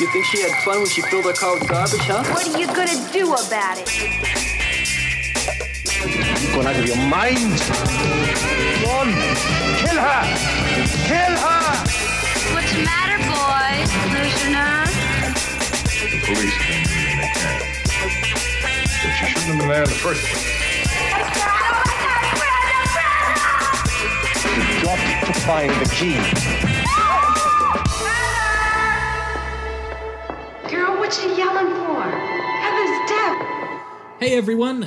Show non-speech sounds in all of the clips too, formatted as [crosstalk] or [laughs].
You think she had fun when she filled her car with garbage, huh? What are you gonna do about it? You're Going out of your mind. One, kill her! Kill her! What's the matter, boys? Lose your? The police came in they can. But you shouldn't have been there in the first place. You've got to find the key. Heather's. Hey everyone!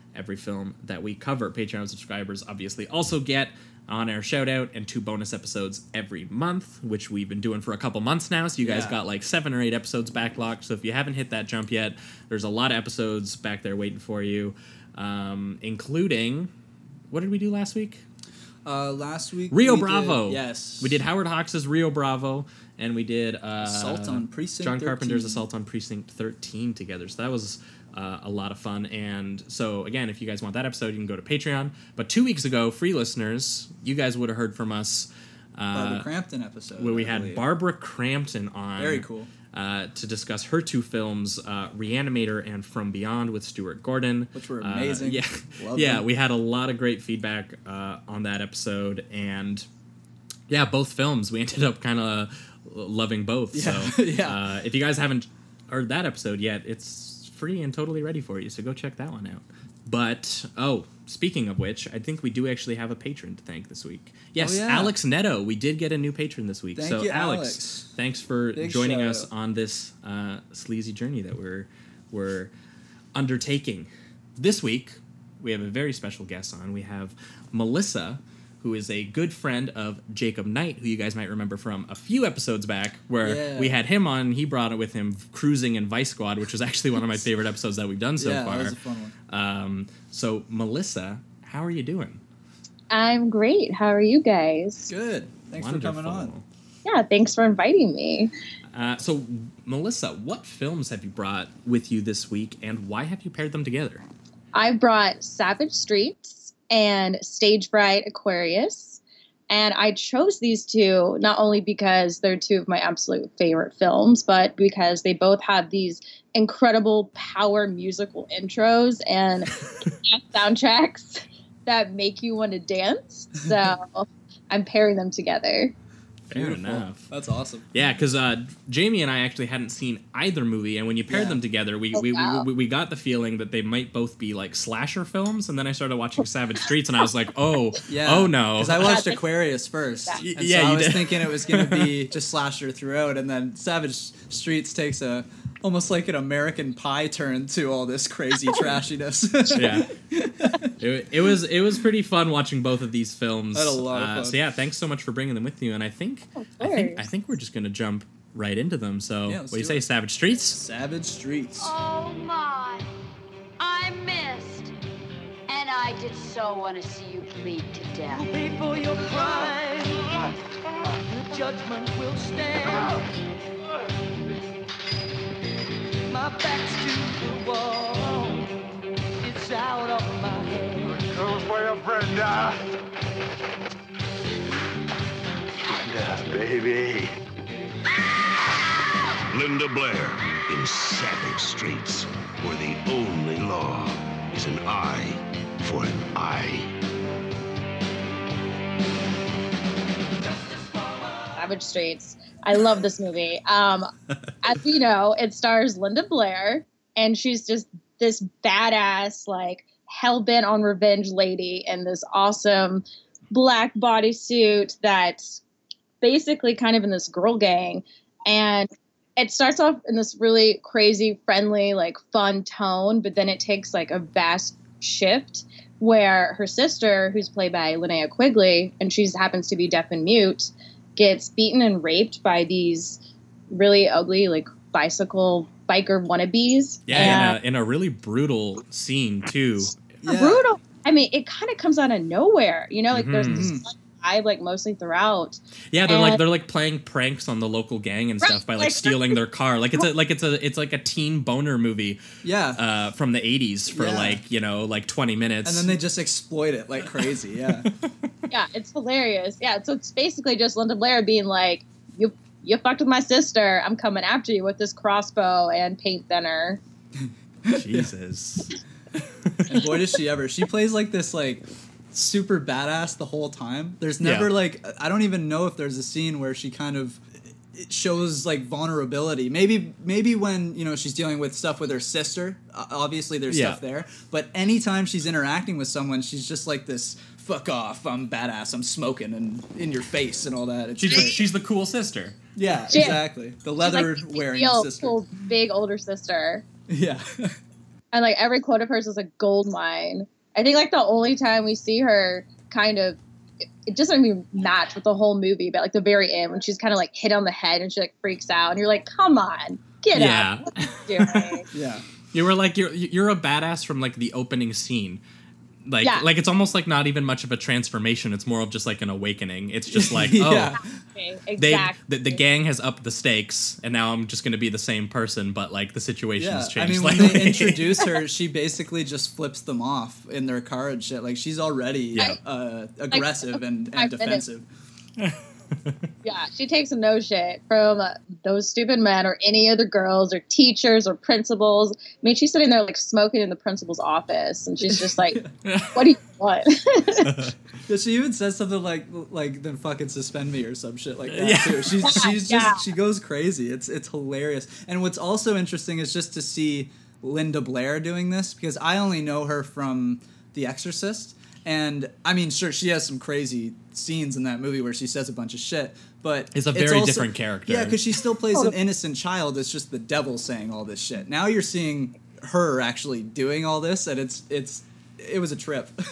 every film that we cover. Patreon subscribers obviously also get on air shout out and two bonus episodes every month, which we've been doing for a couple months now. So you guys Yeah. got like seven or eight episodes backlogged. So if you haven't hit that jump yet, there's a lot of episodes back there waiting for you, um, including what did we do last week? Uh, last week, Rio we Bravo. Did, yes, we did Howard Hawks' Rio Bravo, and we did uh, Assault on Precinct John Carpenter's 13. Assault on Precinct 13 together. So that was uh, a lot of fun. And so again, if you guys want that episode, you can go to Patreon. But two weeks ago, free listeners, you guys would have heard from us. Barbara Uh, Crampton episode where we I had believe. Barbara Crampton on. Very cool. Uh, to discuss her two films, uh, Reanimator and From Beyond with Stuart Gordon, Which were Uh, amazing. yeah, [laughs] Love yeah, them. we had a lot of great feedback uh, on that episode, and yeah, both films we [laughs] ended up kind of loving both. Yeah, So [laughs] yeah. Uh, if you guys haven't heard that episode yet, it's free and totally ready for you. So go check that one out. But oh, speaking of which, I think we do actually have a patron to thank this week. Yes, yeah. Alex Netto. We did get a new patron this week. Thank so you, Alex, Alex. thanks for Big joining us out. on this uh, sleazy journey that we're we're undertaking. This week, we have a very special guest on. We have Melissa, who is a good friend of Jacob Knight, who you guys might remember from a few episodes back, where Yeah. we had him on. He brought it with him, cruising in Vice Squad, which was actually one of my [laughs] favorite episodes that we've done so yeah, far. that was a fun one. Um, so, Melissa, how are you doing? I'm great. How are you guys? Good. Thanks for coming on. Yeah, thanks for inviting me. Uh, so, Melissa, what films have you brought with you this week, and why have you paired them together? I brought Savage Streets and Stage Fright Aquarius. And I chose these two not only because they're two of my absolute favorite films, but because they both have these incredible power musical intros and [laughs] soundtracks that make you want to dance. So [laughs] I'm pairing them together. Fair Beautiful. enough. That's awesome. Yeah, because uh, Jamie and I actually hadn't seen either movie, and when you paired Yeah. them together, we, Oh, we, wow. we, we got the feeling that they might both be like slasher films, and then I started watching Savage Streets, and I was like, [laughs] oh, Yeah. oh no. Because I watched Aquarius first. Y- And yeah, so you I was did. thinking it was going to be [laughs] just slasher throughout, and then Savage Streets takes a almost like an American Pie turn to all this crazy [laughs] trashiness. yeah, [laughs] it, it was it was pretty fun watching both of these films. I had a lot of Uh, fun. So yeah, thanks so much for bringing them with you, and I think Of I think I think we're just gonna jump right into them. So Yeah, what do you do say, it. Savage Streets? Savage Streets. Oh my. I missed. And I did so want to see you bleed to death. pay for your crime. The judgment will stand. My back's to the wall. It's out of my head. Goes for your Brenda. Brenda, baby. Linda Blair in Savage Streets, where the only law is an eye for an eye. Savage Streets. I love this movie. Um, [laughs] as you know, it stars Linda Blair, and she's just this badass, like hell bent on revenge lady in this awesome black bodysuit that's basically kind of in this girl gang. And it starts off in this really crazy, friendly, like fun tone, but then it takes like a vast shift where her sister, who's played by Linnea Quigley, and she happens to be deaf and mute, gets beaten and raped by these really ugly, like bicycle biker wannabes. Yeah, and in, a, in a really brutal scene too. are brutal. I mean, it kind of comes out of nowhere. You know, like there's Mhm. this fun vibe like mostly throughout. Yeah, they're like they're like playing pranks on the local gang and Right, stuff by like like- stealing their car. Like it's a like it's a it's like a teen boner movie. Yeah. Uh, from the '80s for Yeah. like you know like 20 minutes. and then they just exploit it like crazy. Yeah. [laughs] Yeah, it's hilarious. Yeah, so it's basically just Linda Blair being like, "You you fucked with my sister. I'm coming after you with this crossbow and paint thinner." [laughs] Jesus. and boy does she ever. She plays like this like super badass the whole time. There's never Yeah. like I don't even know if there's a scene where she kind of it shows like vulnerability. Maybe maybe when you know she's dealing with stuff with her sister. Uh, obviously there's Yeah. stuff there, but anytime she's interacting with someone, she's just like this. Fuck off! I'm badass. I'm smoking and in your face and all that. It's She's great. she's the cool sister. yeah, She- exactly. The leather She's like, wearing real sister. cool, big older sister. [laughs] Yeah. and like every quote of hers is a gold mine. I think like the only time we see her kind of it doesn't even match with the whole movie, but like the very end when she's kind of like hit on the head and she like freaks out and you're like, come on, get Yeah. out. What are you doing? [laughs] yeah. You were like you're you're a badass from like the opening scene. Like Yeah. like it's almost like not even much of a transformation. It's more of just like an awakening. It's just [laughs] like oh exactly. they the, the gang has upped the stakes and now I'm just going to be the same person but like the situation Yeah, has I changed mean, when slightly. [laughs] they introduce her, [laughs] she basically just flips them off in their car and shit. Like she's already Yeah. uh, aggressive and, and defensive. [laughs] Yeah, she takes no shit from uh, those stupid men or any other girls or teachers or principals. I mean, she's sitting there like smoking in the principal's office, and she's just like, [laughs] "What do you want?" [laughs] Yeah, she even says something like like then fucking suspend me or some shit like that Yeah. too. She's she's just Yeah. she goes crazy. It's it's hilarious. And what's also interesting is just to see Linda Blair doing this because I only know her from The Exorcist. And I mean, sure, she has some crazy scenes in that movie where she says a bunch of shit, but It's a very different character. Yeah, because she still plays Oh, an innocent child. It's just the devil saying all this shit. Now you're seeing her actually doing all this, and it's it's it was a trip. [laughs]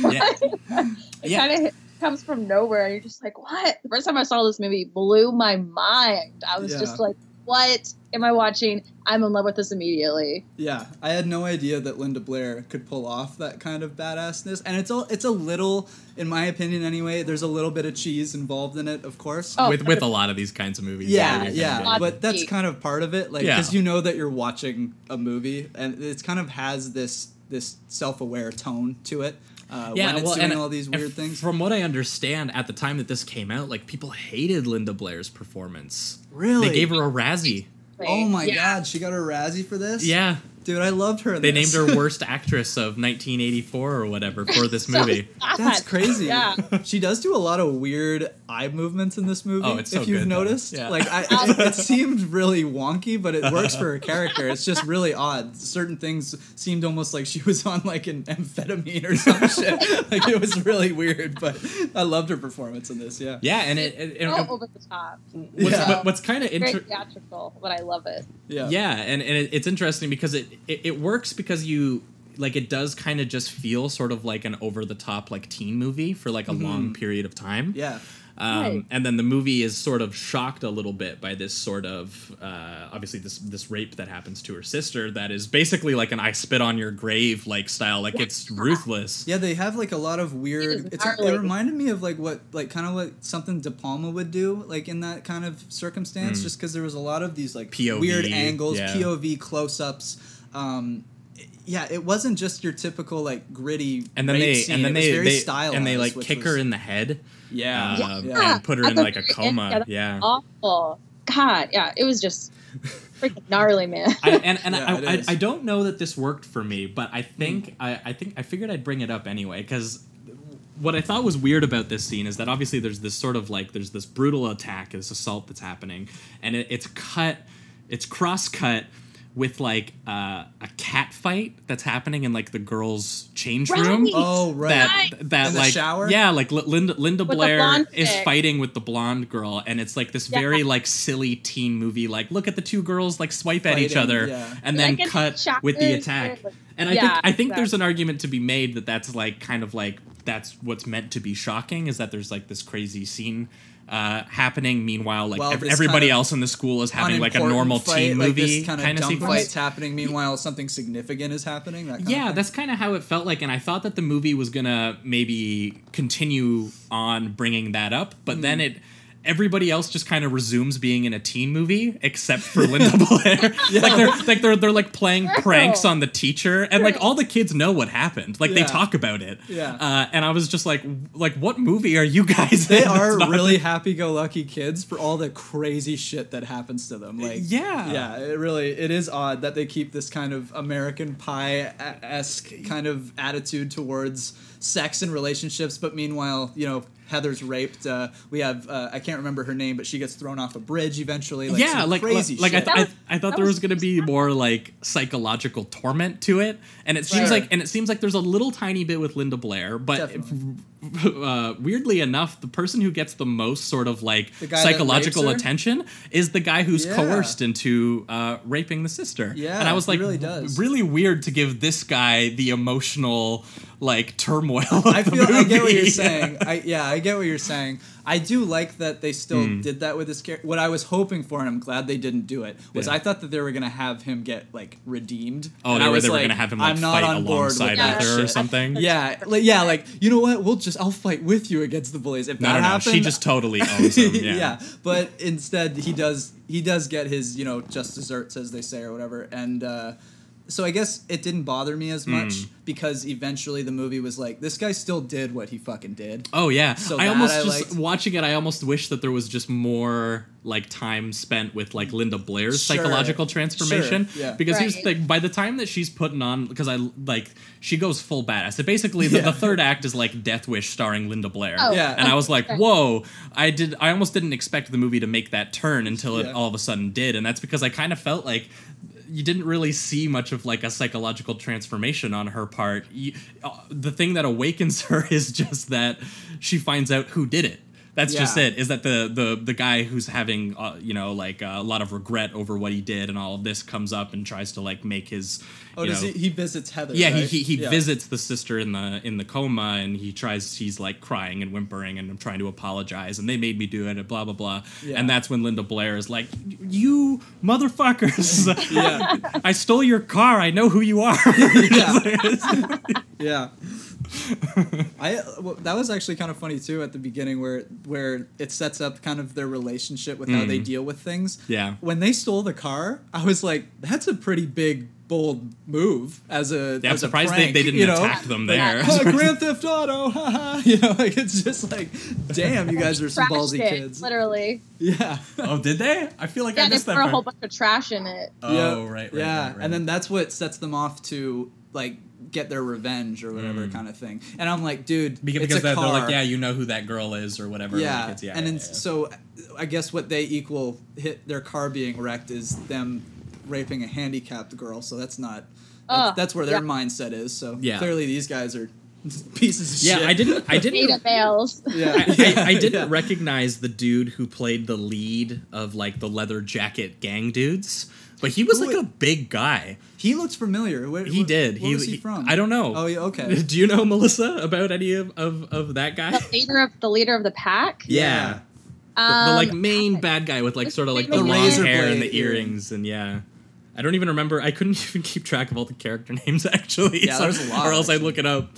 yeah. [laughs] It Yeah. kind of comes from nowhere. And you're just like, what? The first time I saw this movie blew my mind. I was Yeah. just like, what am I watching? I'm in love with this immediately. Yeah, I had no idea that Linda Blair could pull off that kind of badassness, and it's all it's a little, in my opinion anyway. There's a little bit of cheese involved in it, of course. Oh, with with a lot of these kinds of movies. yeah, you're yeah, but that's kind of part of it, like Yeah. because you know that you're watching a movie, and it's kind of has this this self aware tone to it. Uh, yeah, when it's well, doing and all these weird things. From what I understand, at the time that this came out, like people hated Linda Blair's performance. Really? They gave her a Razzie. Oh my Yeah. god, she got a Razzie for this. Yeah, dude, I loved her. in they named her [laughs] worst actress of 1984 or whatever for this movie. [laughs] That's crazy. Yeah. She does do a lot of weird eye movements in this movie. Oh, it's so if you've good, though. noticed, Yeah. like I, it, it seemed really wonky, but it works for her character. It's just really odd. Certain things seemed almost like she was on like an amphetamine or some [laughs] shit. Like it was really weird, but I loved her performance in this. Yeah. Yeah, and it, it, it- So over the top. what's, Yeah. what's kind of Very interesting. theatrical, but I love it. Yeah. Yeah, and, and it, it's interesting because it, it it works because you like it does kind of just feel sort of like an over the top like teen movie for like a long period of time. Mm-hmm. Yeah. Um, Right. And then the movie is sort of shocked a little bit by this sort of uh, obviously this this rape that happens to her sister that is basically like an I spit on your grave like style like it's ruthless. Yeah, they have like a lot of weird. It's, it reminded me of like what, like kind of what something De Palma would do, like in that kind of circumstance, just because there was a lot of these like POV, weird angles, yeah. POV close-ups. Um, yeah, it wasn't just your typical like gritty. And then rape they scene. and then it they, very they stylized, and they like kick was- her in the head. Yeah, um, yeah. and put her At in like a coma. end, yeah, Yeah. Awful. God, yeah, it was just freaking gnarly, man. I, and and [laughs] Yeah, it I, I. I don't know that this worked for me, but I think I, I think I figured I'd bring it up anyway because what I thought was weird about this scene is that obviously there's this sort of like there's this brutal attack, this assault that's happening, and it, it's cut, it's cross cut with like uh, a cat fight that's happening in like the girls' change room. Oh right. That Right. that In the like shower? yeah like Li- Linda Linda With Blair is chick. fighting with the blonde girl and it's like this Yeah. very like silly teen movie like look at the two girls like swipe at each other yeah. and then Like cut showers, with the attack and I Yeah, think I think there's an argument to be made that that's like kind of like that's what's meant to be shocking is that there's like this crazy scene uh, happening. Meanwhile, like ev- everybody kind of else in the school is having like a normal fight, teen like movie this kind of kind of sequence. fights happening. Meanwhile, something significant is happening. That kind yeah, that's kind of how it felt like, and I thought that the movie was gonna maybe continue on bringing that up, but Hmm. then it. Everybody else just kind of resumes being in a teen movie, except for Linda [laughs] Blair. Like they're like they're they're like playing pranks on the teacher, and like all the kids know what happened. Like they talk about it. Yeah. Uh, and I was just like, like what movie are you guys? they in? are really happy-go-lucky kids for all the crazy shit that happens to them. Like, Yeah. yeah, it really it is odd that they keep this kind of American Pie esque kind of attitude towards sex and relationships, but meanwhile, you know. Heather's raped. Uh, we have uh, I can't remember her name, but she gets thrown off a bridge eventually. Like yeah, like crazy like I, shit. th- I, was- I thought there was, was going to be more like psychological torment to it, and it seems Sure. like and it seems like there's a little tiny bit with Linda Blair, but Definitely. [laughs] uh, weirdly enough, the person who gets the most sort of like The guy that psychological attention is the guy who's Yeah. coerced into uh, raping the sister. Yeah, and I was like, really does. really weird to give this guy the emotional like turmoil. [laughs] I feel I get what you're saying. [laughs] I yeah, I get what you're saying. I do like that they still Hmm. did that with this character. What I was hoping for, and I'm glad they didn't do it, was Yeah. I thought that they were gonna have him get like redeemed. Oh, and they I were- was they were like, gonna have him, like, I'm not fight on board with alongside that with her or something? Yeah, like, yeah, like you know what? We'll just I'll fight with you against the bullies. If No, that no, no. She just totally [laughs] owns him. Yeah. yeah. but instead he does he does get his you know just desserts as they say or whatever and uh so i guess it didn't bother me as much Hmm. because eventually the movie was like this guy still did what he fucking did Oh yeah. So I almost I just liked. watching it. I almost wish that there was just more like time spent with like Linda Blair's Sure. psychological transformation. Sure, yeah. Because here's the Right. thing: by the time that she's putting on, because I like she goes full badass. So basically, the, Yeah. the third act is like Death Wish starring Linda Blair. Oh, Yeah. And I was like, whoa! I did. I almost didn't expect the movie to make that turn until it Yeah. all of a sudden did, and that's because I kind of felt like you didn't really see much of like a psychological transformation on her part. You, uh, the thing that awakens [laughs] her is just that she finds out who did it. That's just it. Is that the the the guy who's having uh, you know like a lot of regret over what he did and all of this comes up and tries to like make his oh does know, he he visits heather yeah, right? he he, he Yeah. visits the sister in the in the coma, and he tries. He's like crying and whimpering, and I'm trying to apologize, and they made me do it, and blah blah blah. Yeah. And that's when Linda Blair is like, "You motherfuckers! [laughs] Yeah. [laughs] I stole your car. I know who you are." [laughs] yeah. yeah. I well, that was actually kind of funny too at the beginning where where it sets up kind of their relationship with how they deal with things. Mm. Yeah. When they stole the car, I was like, that's a pretty big bold move as a Yeah, I'm as a prank, they, they didn't you know? attack them Like, there. "Oh, [laughs] Grand [laughs] Theft Auto, [laughs] haha. You know, like it's just like, damn, you guys are some ballsy it, kids. Literally. Yeah. oh, did they? I feel like I Yeah, they missed put that a whole bunch of trash in it. Oh, Yeah. right, right, yeah, right, right. and then that's what sets them off to like get their revenge or whatever Mm. kind of thing. And I'm like, dude, because, it's a they're, they're like, yeah, you know who that girl is or whatever. yeah, like, it's, yeah and yeah, then yeah. so I guess what they equal hit their car being wrecked is them raping a handicapped girl. So that's not. That's, Ugh, that's where their yeah. mindset is. So Yeah. clearly these guys are [laughs] pieces of shit. yeah, shit. I didn't. I [laughs] didn't. Beta males. Yeah, I, I, I [laughs] didn't Yeah. recognize the dude who played the lead of like the leather jacket gang dudes, but he was Who like it- a big guy. He looked familiar. Where, He where- did. Where he, was he, he- from? I don't know. Oh, yeah, okay. Do you know Melissa about any of, of, of that guy? The leader of the leader of the pack. Yeah, the, Um, the like main bad guy with like sort of like the name long again? hair and the earrings and yeah. I don't even remember. I couldn't [laughs] even keep track of all the character names actually. Yeah, there's a lot, Or else I'd look it up.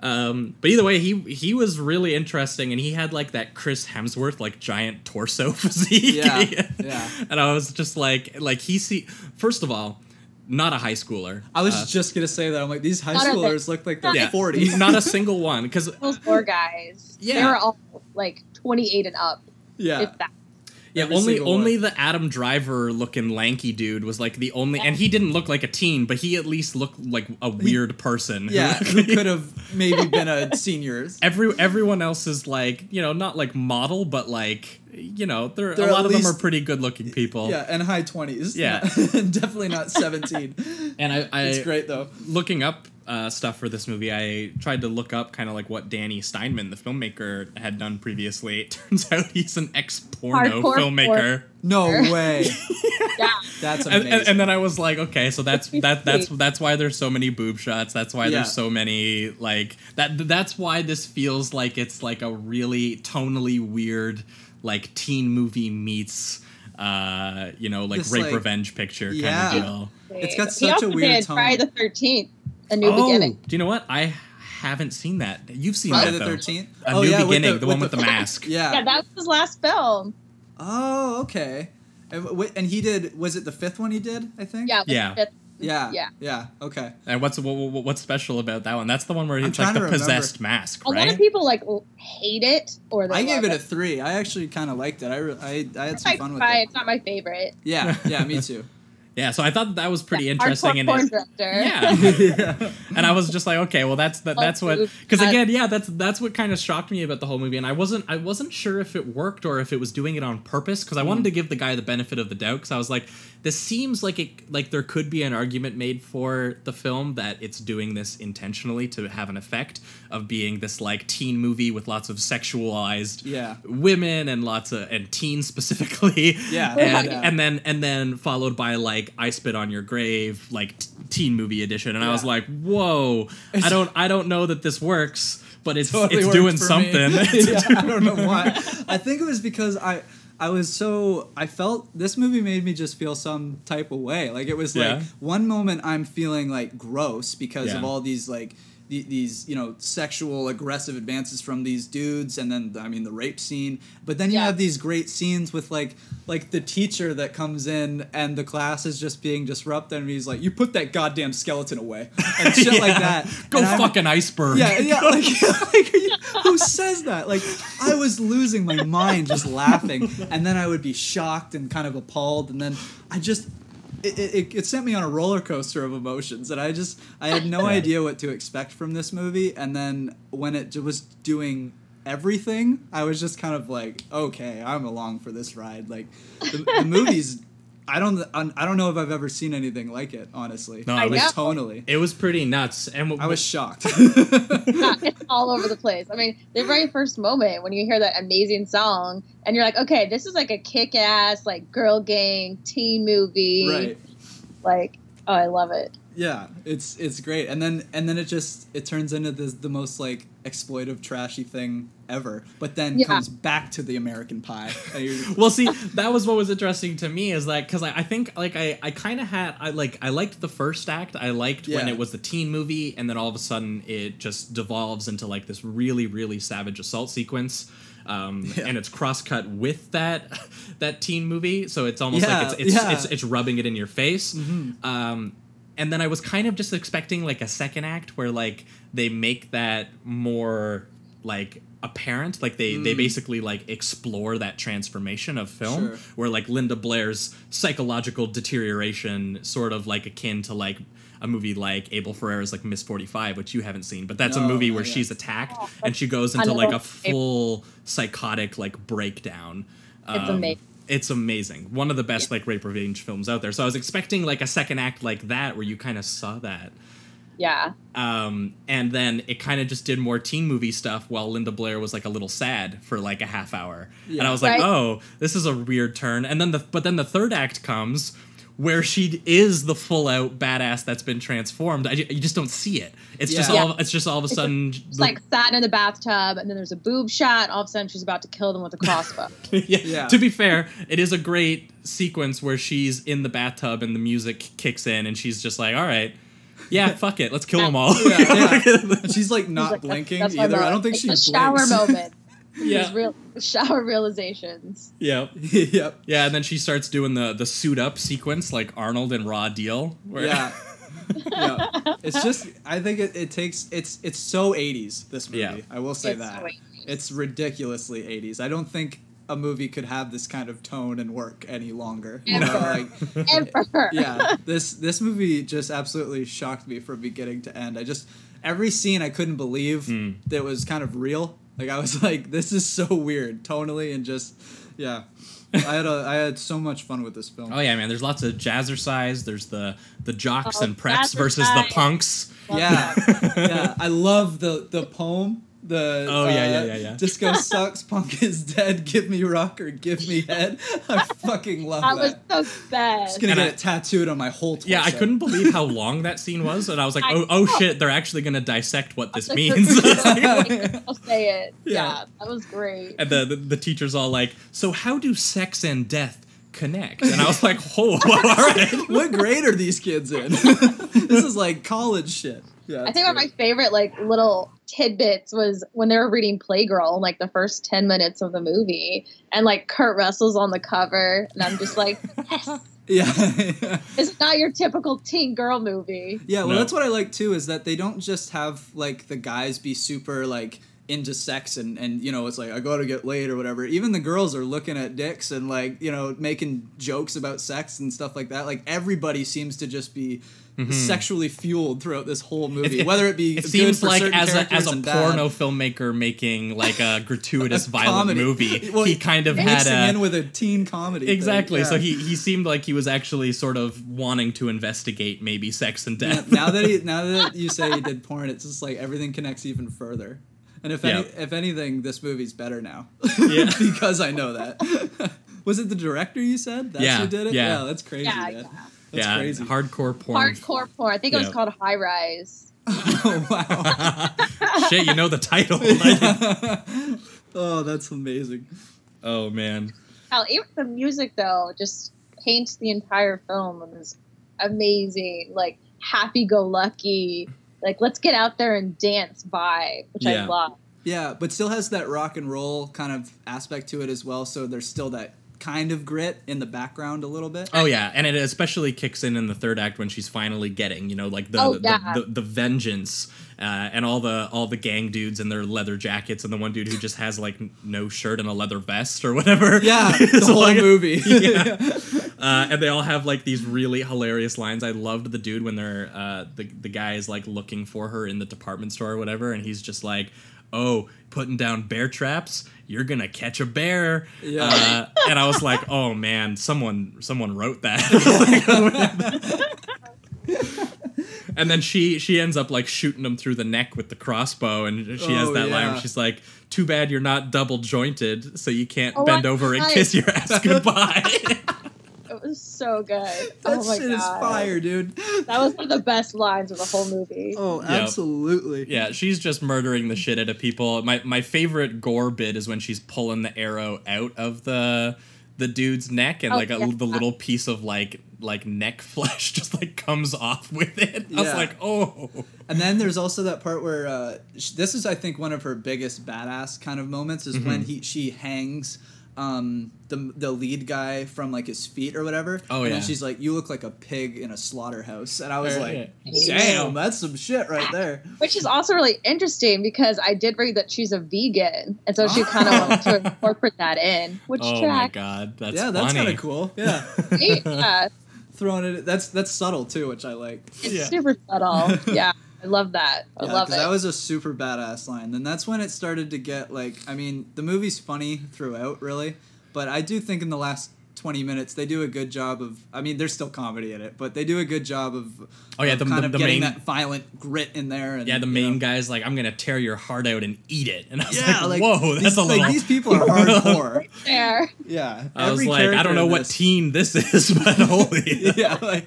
Um, but either way, he he was really interesting, and he had like that Chris Hemsworth like giant torso [laughs] physique. Yeah, [laughs] yeah. And I was just like, like he see. First of all, not a high schooler. I was Uh, just gonna say that. I'm like, these high Not a bit. schoolers look like they're yeah, 40. not a single one. Because Those four guys. yeah, They Yeah. were all like 28 and up. yeah. If that. Yeah, Every only only one. the Adam Driver looking lanky dude was like the only, and he didn't look like a teen, but he at least looked like a weird person. Yeah, [laughs] who could have maybe been a senior. [laughs] Every everyone else is like you know not like model, but like you know they're, They're a lot of them are pretty good looking people. Yeah, and high 20s. Yeah. [laughs] definitely not 17. and I, I it's great though. looking up uh, stuff for this movie, I tried to look up kind of like what Danny Steinmann, the filmmaker, had done previously. [laughs] It turns out he's an ex porno Hardcore filmmaker. No way. [laughs] Yeah. That's and, amazing. and, and then I was like, okay, so that's that that's that's why there's so many boob shots. That's why Yeah. there's so many like that. That's why this feels like it's like a really tonally weird like teen movie meets uh you know like This, rape like- revenge picture Yeah. kind of deal. It's got He such a also weird did tone. Friday the Thirteenth, A New oh, Beginning. do you know what? I haven't seen that. You've seen Friday that the 13th? A Oh, New yeah, Beginning, the- the, with one with the- the [laughs] mask. Yeah. Yeah, that was his last film. Oh, okay. And, and he did. Was it the fifth one he did? I think. Yeah, Yeah. Yeah. Yeah. Yeah. Okay. And what's what, what- what's special about that one? That's the one where I'm it's like the possessed mask, A lot of people like hate it, or I gave love it a three. I actually kind of liked it. I, re- I, I had some like fun with it. It's not my favorite. Yeah. Yeah. Me [laughs] too. Yeah, so I thought that was pretty Yeah, interesting. And porn it, director. yeah, [laughs] [laughs] and I was just like, okay, well, that's that, that's what because again, yeah, that's that's what kind of shocked me about the whole movie, and I wasn't I wasn't sure if it worked or if it was doing it on purpose because I wanted to mm-hmm. give the guy the benefit of the doubt because I was like, this seems like it like there could be an argument made for the film that it's doing this intentionally to have an effect of being this like teen movie with lots of sexualized Yeah. women and lots of and teens specifically Yeah, [laughs] and, yeah. and then and then followed by like I spit on your grave like teen movie edition and I was like whoa I [laughs] don't I don't know that this works but it's Totally it's doing something [laughs] yeah, [laughs] I don't know why. I think it was because I I was so I felt this movie made me just feel some type of way. Like it was Yeah. like one moment I'm feeling like gross because of all these like the- these you know sexual aggressive advances from these dudes and then I mean the rape scene but then you Yeah. have these great scenes with like like the teacher that comes in and the class is just being disrupted and he's like you put that goddamn skeleton away [laughs] and shit like that go And I'm- fuck an iceberg yeah, yeah. [laughs] Like, [laughs] like you- who says that? Like, I was losing my mind just laughing, and then I would be shocked and kind of appalled, and then I just. It, it, it sent me on a roller coaster of emotions, and I just I had no [laughs] idea what to expect from this movie. And then when it was doing everything, I was just kind of like, okay, I'm along for this ride. Like, the, the [laughs] movie's I don't I don't know if I've ever seen anything like it. Honestly, No, I it was know. tonally. it was pretty nuts and I was shocked. [laughs] Yeah, it's all over the place. I mean, the very first moment when you hear that amazing song, and you're like, okay, this is like a kick-ass like girl gang teen movie. right. Like, oh, I love it. Yeah, it's it's great, and then and then it just it turns into the the most like exploitive, trashy thing ever. But then Yeah. comes back to the American Pie. [laughs] Well see that was what was interesting to me is like because I, I think like i i kind of had i like i liked the first act i liked when it was the teen movie and then all of a sudden it just devolves into like this really really savage assault sequence um, [laughs] Yeah. and it's cross-cut with that that teen movie so it's almost Yeah, like it's it's, yeah. Mm-hmm. it's it's rubbing it in your face um, and then I was kind of just expecting like a second act where like they make that more like apparent like they they basically like explore that transformation of film Mm. Sure. where like Linda Blair's psychological deterioration sort of like akin to like a movie like Abel Ferrara's like Miss 45 which you haven't seen but that's a movie where yet. she's attacked Oh, and she goes into like a full psychotic like breakdown It's Um, amazing. It's amazing. One of the best like rape revenge films out there. So I was expecting like a second act like that where you kind of saw that. Yeah. Um, and then it kind of just did more teen movie stuff while Linda Blair was like a little sad for like a half hour. Yeah. And I was like, Right. "Oh, this is a weird turn." And then the but then the third act comes where she is the full out badass that's been transformed. I, you just don't see it. It's just Yeah. all it's just all of a sudden It's like sat in the bathtub, and then there's a boob shot. All of a sudden, she's about to kill them with a crossbow. [laughs] yeah. Yeah. To be fair, it is a great sequence where she's in the bathtub and the music kicks in and she's just like, "All right, yeah, fuck it, let's kill them all." yeah, [laughs] yeah. She's like not She's like, blinking "That's- that's either. I don't think It's she a shower blinks. moment. Yeah, These real shower realizations. yeah, [laughs] yep. yeah. And then she starts doing the the suit up sequence like Arnold and Raw Deal. Where, Yeah. [laughs] yeah. It's just I think it, it takes it's it's so 80s this movie. Yeah. I will say It's that. so 80s. It's ridiculously 80s. I don't think a movie could have this kind of tone and work any longer. You know, Ever. like [laughs] Ever. yeah, this this movie just absolutely shocked me from beginning to end. I just every scene I couldn't believe Hmm. that was kind of real. Like I was [laughs] like, this is so weird, tonally and just yeah. I had a I had so much fun with this film. Oh yeah, man. There's lots of jazzercise. There's the the jocks Oh, and preps versus the punks. Love yeah, yeah. I love the the poem The Oh, yeah, uh, yeah, yeah, yeah. Disco [laughs] sucks, punk is dead. Give me rock or give me head. I fucking love That that. was so bad. Just gonna And get I- it tattooed on my whole torso. Yeah, I couldn't believe how long that scene was, and I was like, I "Oh, oh shit! They're actually gonna dissect what this [laughs] means." I'll [laughs] say it. Yeah. Yeah. that was great. and the, the the teacher's all like, "So how do sex and death connect?" And I was like, "Oh, all right." what grade are these kids in? this is like college shit. Yeah, I it's think one of my favorite like little tidbits was when they were reading Playgirl, like the first ten minutes of the movie, and like Kurt Russell's on the cover, and I'm just like, [laughs] yes, yeah. [laughs] it's not your typical teen girl movie. Yeah, well, No. that's what I like too. Is that they don't just have like the guys be super like into sex and and you know it's like I gotta get laid or whatever. Even the girls are looking at dicks and like you know making jokes about sex and stuff like that. Like everybody seems to just be sexually fueled throughout this whole movie, Mm-hmm. It- whether it be It good seems for like as a as a and bad. porno filmmaker making like a [laughs] gratuitous A violent comedy. movie, Well, he kind of had mixing a in with a teen comedy. thing, exactly. So he he seemed like he was actually sort of wanting to investigate maybe sex and Yeah, death. now that he [laughs] now that you say he did porn, it's just like everything connects even further. And if any, if anything, this movie's better now. Yeah. [laughs] because I know that. Was it the director you said? That's Yeah, who did it? yeah. yeah that's crazy. Yeah, yeah. That's yeah, crazy. hardcore porn. Hardcore porn. I think it was Yeah. called High Rise. [laughs] oh wow. [laughs] Shit, you know the title. [laughs] oh, that's amazing. oh man. Hell, even the music though just paints the entire film and is amazing. Like happy-go-lucky. Like let's get out there and dance vibe, which Yeah. I love. Yeah, but still has that rock and roll kind of aspect to it as well. So there's still that kind of grit in the background a little bit. Oh yeah, and it especially kicks in in the third act when she's finally getting, you know, like the Oh, the, yeah. the, the vengeance uh, and all the all the gang dudes in their leather jackets and the one dude who just has like no shirt and a leather vest or whatever. Yeah, [laughs] the It's whole like- movie. [laughs] yeah. [laughs] Uh, and they all have like these really hilarious lines. I loved the dude when they're uh, the the guy is like looking for her in the department store or whatever, and he's just like, "Oh, putting down bear traps, you're gonna catch a bear." Yeah. Uh, and I was like, "Oh man, someone someone wrote that." [laughs] and then she she ends up like shooting him through the neck with the crossbow, and she has Oh, that line yeah. where she's like, "Too bad you're not double jointed, so you can't Oh, bend I- over and I- kiss your ass [laughs] goodbye." [laughs] It was so good. [laughs] That oh my shit god. is fire, dude. That was one of the best lines of the whole movie. Oh, Yep. absolutely. Yeah, she's just murdering the shit out of people. My my favorite gore bit is when she's pulling the arrow out of the the dude's neck and Oh, like a, yeah. the little piece of like like neck [laughs] flesh just like comes off with it. I was like, oh, And then there's also that part where uh, sh- this is, I think, one of her biggest badass kind of moments is when Mm-hmm. he she hangs um, the the lead guy from like his feet or whatever. Oh, and yeah. then she's like, "You look like a pig in a slaughterhouse," and I was Yeah, like, yeah. "Damn, that's some shit right there." Which is also really interesting because I did read that she's a vegan, and so she kind of wanted to incorporate that in. Which oh my track? god, that's yeah, that's kind of cool. [laughs] Yeah, yeah, throwing it. That's that's subtle too, which I like. it's Yeah. super subtle. [laughs] Yeah, I love that. I Yeah, love it. that was a super badass line. Then that's when it started to get like, I mean, the movie's funny throughout, really, but I do think in the last 20 minutes they do a good job of. I mean, there's still comedy in it, but they do a good job of. Oh, yeah, of the- kind the- of the getting main- that violent grit in there. And, Yeah, the you main know. guy's like, I'm gonna tear your heart out and eat it, [laughs] and I was Yeah, like, like whoa, that's these, a little. like these people are hardcore. [laughs] there. yeah, I was like, I don't know what this- teen this is, [laughs] but holy. yeah, like,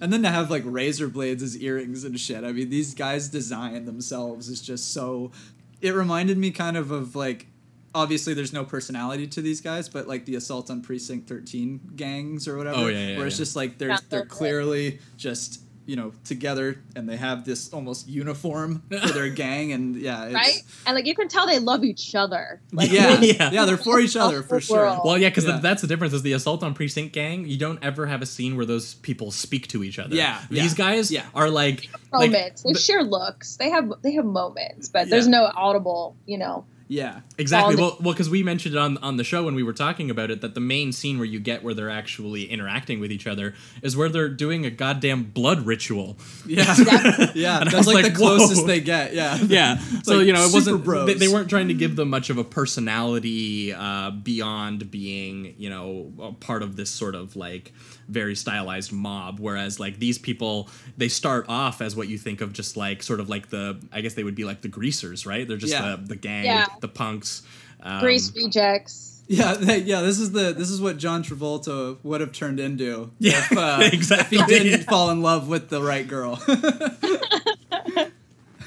and then to have like razor blades as earrings and shit. I mean, these guys' design themselves is just so. It reminded me kind of of like, obviously there's no personality to these guys, but like the assault on precinct thirteen gangs or whatever. Oh, yeah, yeah, Where it's yeah. just like they're they're clearly just you know together and they have this almost uniform [laughs] for their gang and yeah, it's, Right? And like you can tell they love each other. Like yeah, [laughs] Yeah. yeah, they're for each other for sure. World. Well, yeah, because Yeah. that's the difference. Is the assault on precinct gang? You don't ever have a scene where those people speak to each other. Yeah, these yeah, guys yeah. are like like, moments. they share looks. They have they have moments, but there's no audible. You know. Yeah, exactly. Well, well, because we mentioned it on on the show when we were talking about it that the main scene where you get where they're actually interacting with each other is where they're doing a goddamn blood ritual. yeah, [laughs] [laughs] yeah. And That's like, like, the closest whoa. they get. Yeah, [laughs] Yeah. So Like you know, it wasn't. bros. They, they weren't trying to give them much of a personality uh, beyond being, you know, a part of this sort of like very stylized mob whereas like these people they start off as what you think of just like sort of like the i guess they would be like the greasers right they're just Yeah. the, the gang Yeah. the punks um, Grease rejects. Yeah, th- yeah. This is the this is what John Travolta would have turned into [laughs] Yeah, if, uh, exactly. if he didn't fall in love with the right girl. [laughs]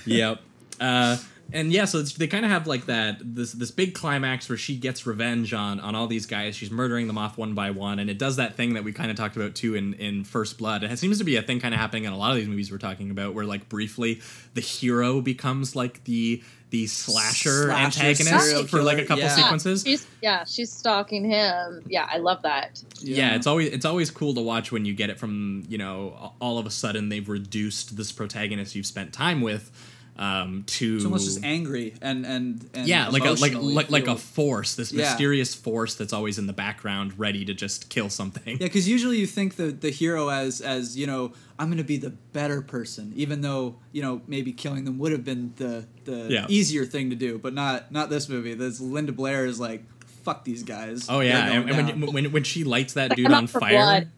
yep. Uh, and yeah, so it's, they kind of have like that this this big climax where she gets revenge on on all these guys. She's murdering them off one by one, and it does that thing that we kind of talked about too in in First Blood. It seems to be a thing kind of happening in a lot of these movies we're talking about, where like briefly the hero becomes like the the slasher, Slasher, antagonist serial for like a couple yeah. sequences. She's yeah, she's stalking him. Yeah, I love that. yeah. it's always it's always cool to watch when you get it from you know all of a sudden they've reduced this protagonist you've spent time with um, to It's almost just angry and and, and yeah like a like like like a force this Yeah. mysterious force that's always in the background ready to just kill something Yeah, because [laughs] usually you think the the hero as as you know I'm gonna be the better person, even though you know maybe killing them would have been the the Yeah. easier thing to do, but not not this movie. This Linda Blair is like fuck these guys. oh yeah and, and when, when when she lights that dude on fire blood.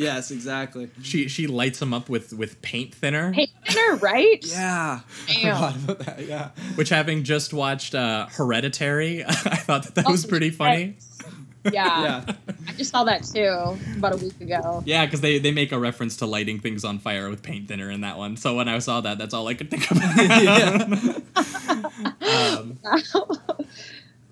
Beth. yes, exactly. she she lights him up with with paint thinner Hey, dinner, right? [laughs] Yeah, I Damn. forgot about that. Yeah, which having just watched uh hereditary [laughs] i thought that that was Oh, pretty funny Yeah. yeah. I just saw that too about a week ago. yeah because they they make a reference to lighting things on fire with paint thinner in that one so when i saw that that's all i could think about [laughs] um,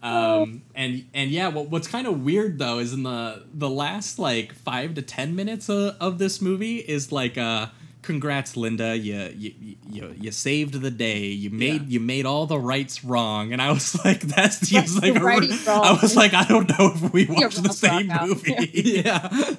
um and and yeah what, what's kind of weird though is in the the last like five to ten minutes of, of this movie is like uh congrats linda you you you, you saved the day. You made Yeah. you made all the rights wrong. And i was [laughs] like that's the Yes, like the [laughs] i was like i don't know if we [laughs] watched the same movie. Yeah.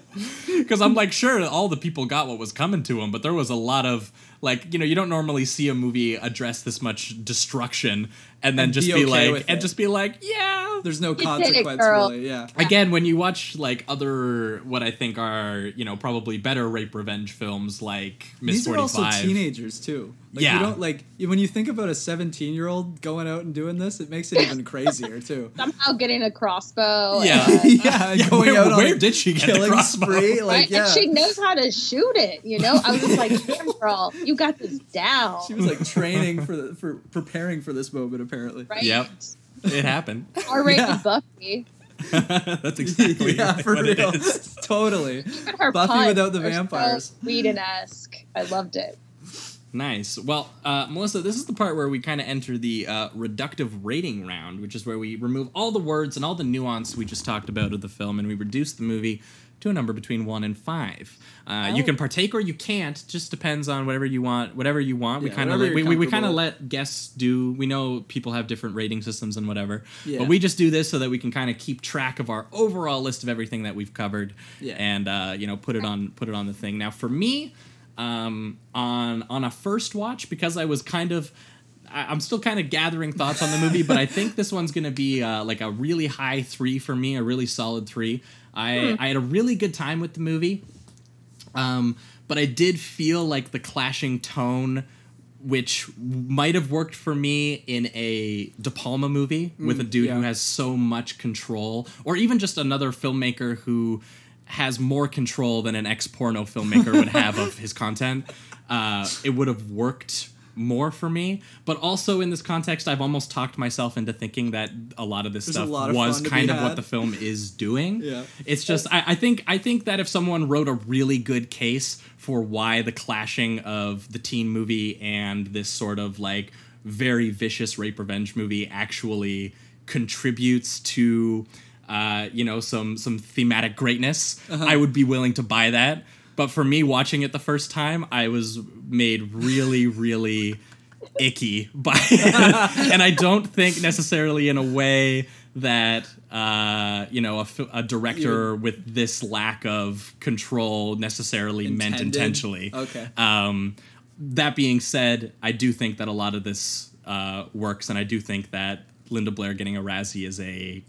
because I'm like, sure, all the people got what was coming to them, but there was a lot of like, you know, you don't normally see a movie address this much destruction and then And just be be, okay like, and it. just be like, yeah. There's no did it, consequence girl. really. Yeah. Again, when you watch like other what I think are you know probably better rape revenge films like Miss These are also teenagers too. Like, Yeah. You don't like when you think about a 17 year old going out and doing this, it makes it even crazier [laughs] too. Somehow getting a crossbow. Yeah. Uh, and- [laughs] yeah, Yeah, going where- out on where a did she get the killing crossbow? spree? Like, Right? yeah, And she knows how to shoot it, you know? I was just like, [laughs] damn girl, you got this down. She was like training for the, for preparing for this moment apparently. right? Yep. it happened. [laughs] R rated Yeah. Buffy. [laughs] That's exactly [laughs] yeah, for what it real. is. totally. Even her Buffy without the are so vampires. Whedon-esque. I loved it. Nice. Well, uh, Melissa, this is the part where we kind of enter the uh, reductive rating round, which is where we remove all the words and all the nuance we just talked about of the film, and we reduce the movie to a number between one and five. Uh, You can partake or you can't. Just depends on whatever you want. Whatever you want. we kind of we, we, we kind of let guests do. We know people have different rating systems and whatever, Yeah. but we just do this so that we can kind of keep track of our overall list of everything that we've covered, Yeah. and uh, you know put it on put it on the thing. Now for me, um, on on a first watch because I was kind of I- I'm still kind of gathering thoughts on the movie, but I [laughs] think this one's gonna be uh, like a really high three for me, a really solid three. I I had a really good time with the movie, um, but I did feel like the clashing tone. Which might have worked for me in a De Palma movie with a dude who has so much control, or even just another filmmaker who has more control than an ex porno filmmaker would have of his content. Uh, it would have worked more for me. But also in this context, I've almost talked myself into thinking that a lot of this There's stuff of was fun to be kind of what the film is doing. [laughs] Yeah. It's just I, I think I think that if someone wrote a really good case for why the clashing of the teen movie and this sort of like very vicious rape revenge movie actually contributes to uh, you know some some thematic greatness, Uh-huh. I would be willing to buy that. But for me, watching it the first time, I was made really, [laughs] really icky by [laughs] it. and I don't think necessarily in a way that uh, you know a, a director with this lack of control necessarily meant intentionally. Okay. Um, that being said, I do think that a lot of this uh, works, and I do think that Linda Blair getting a Razzie is a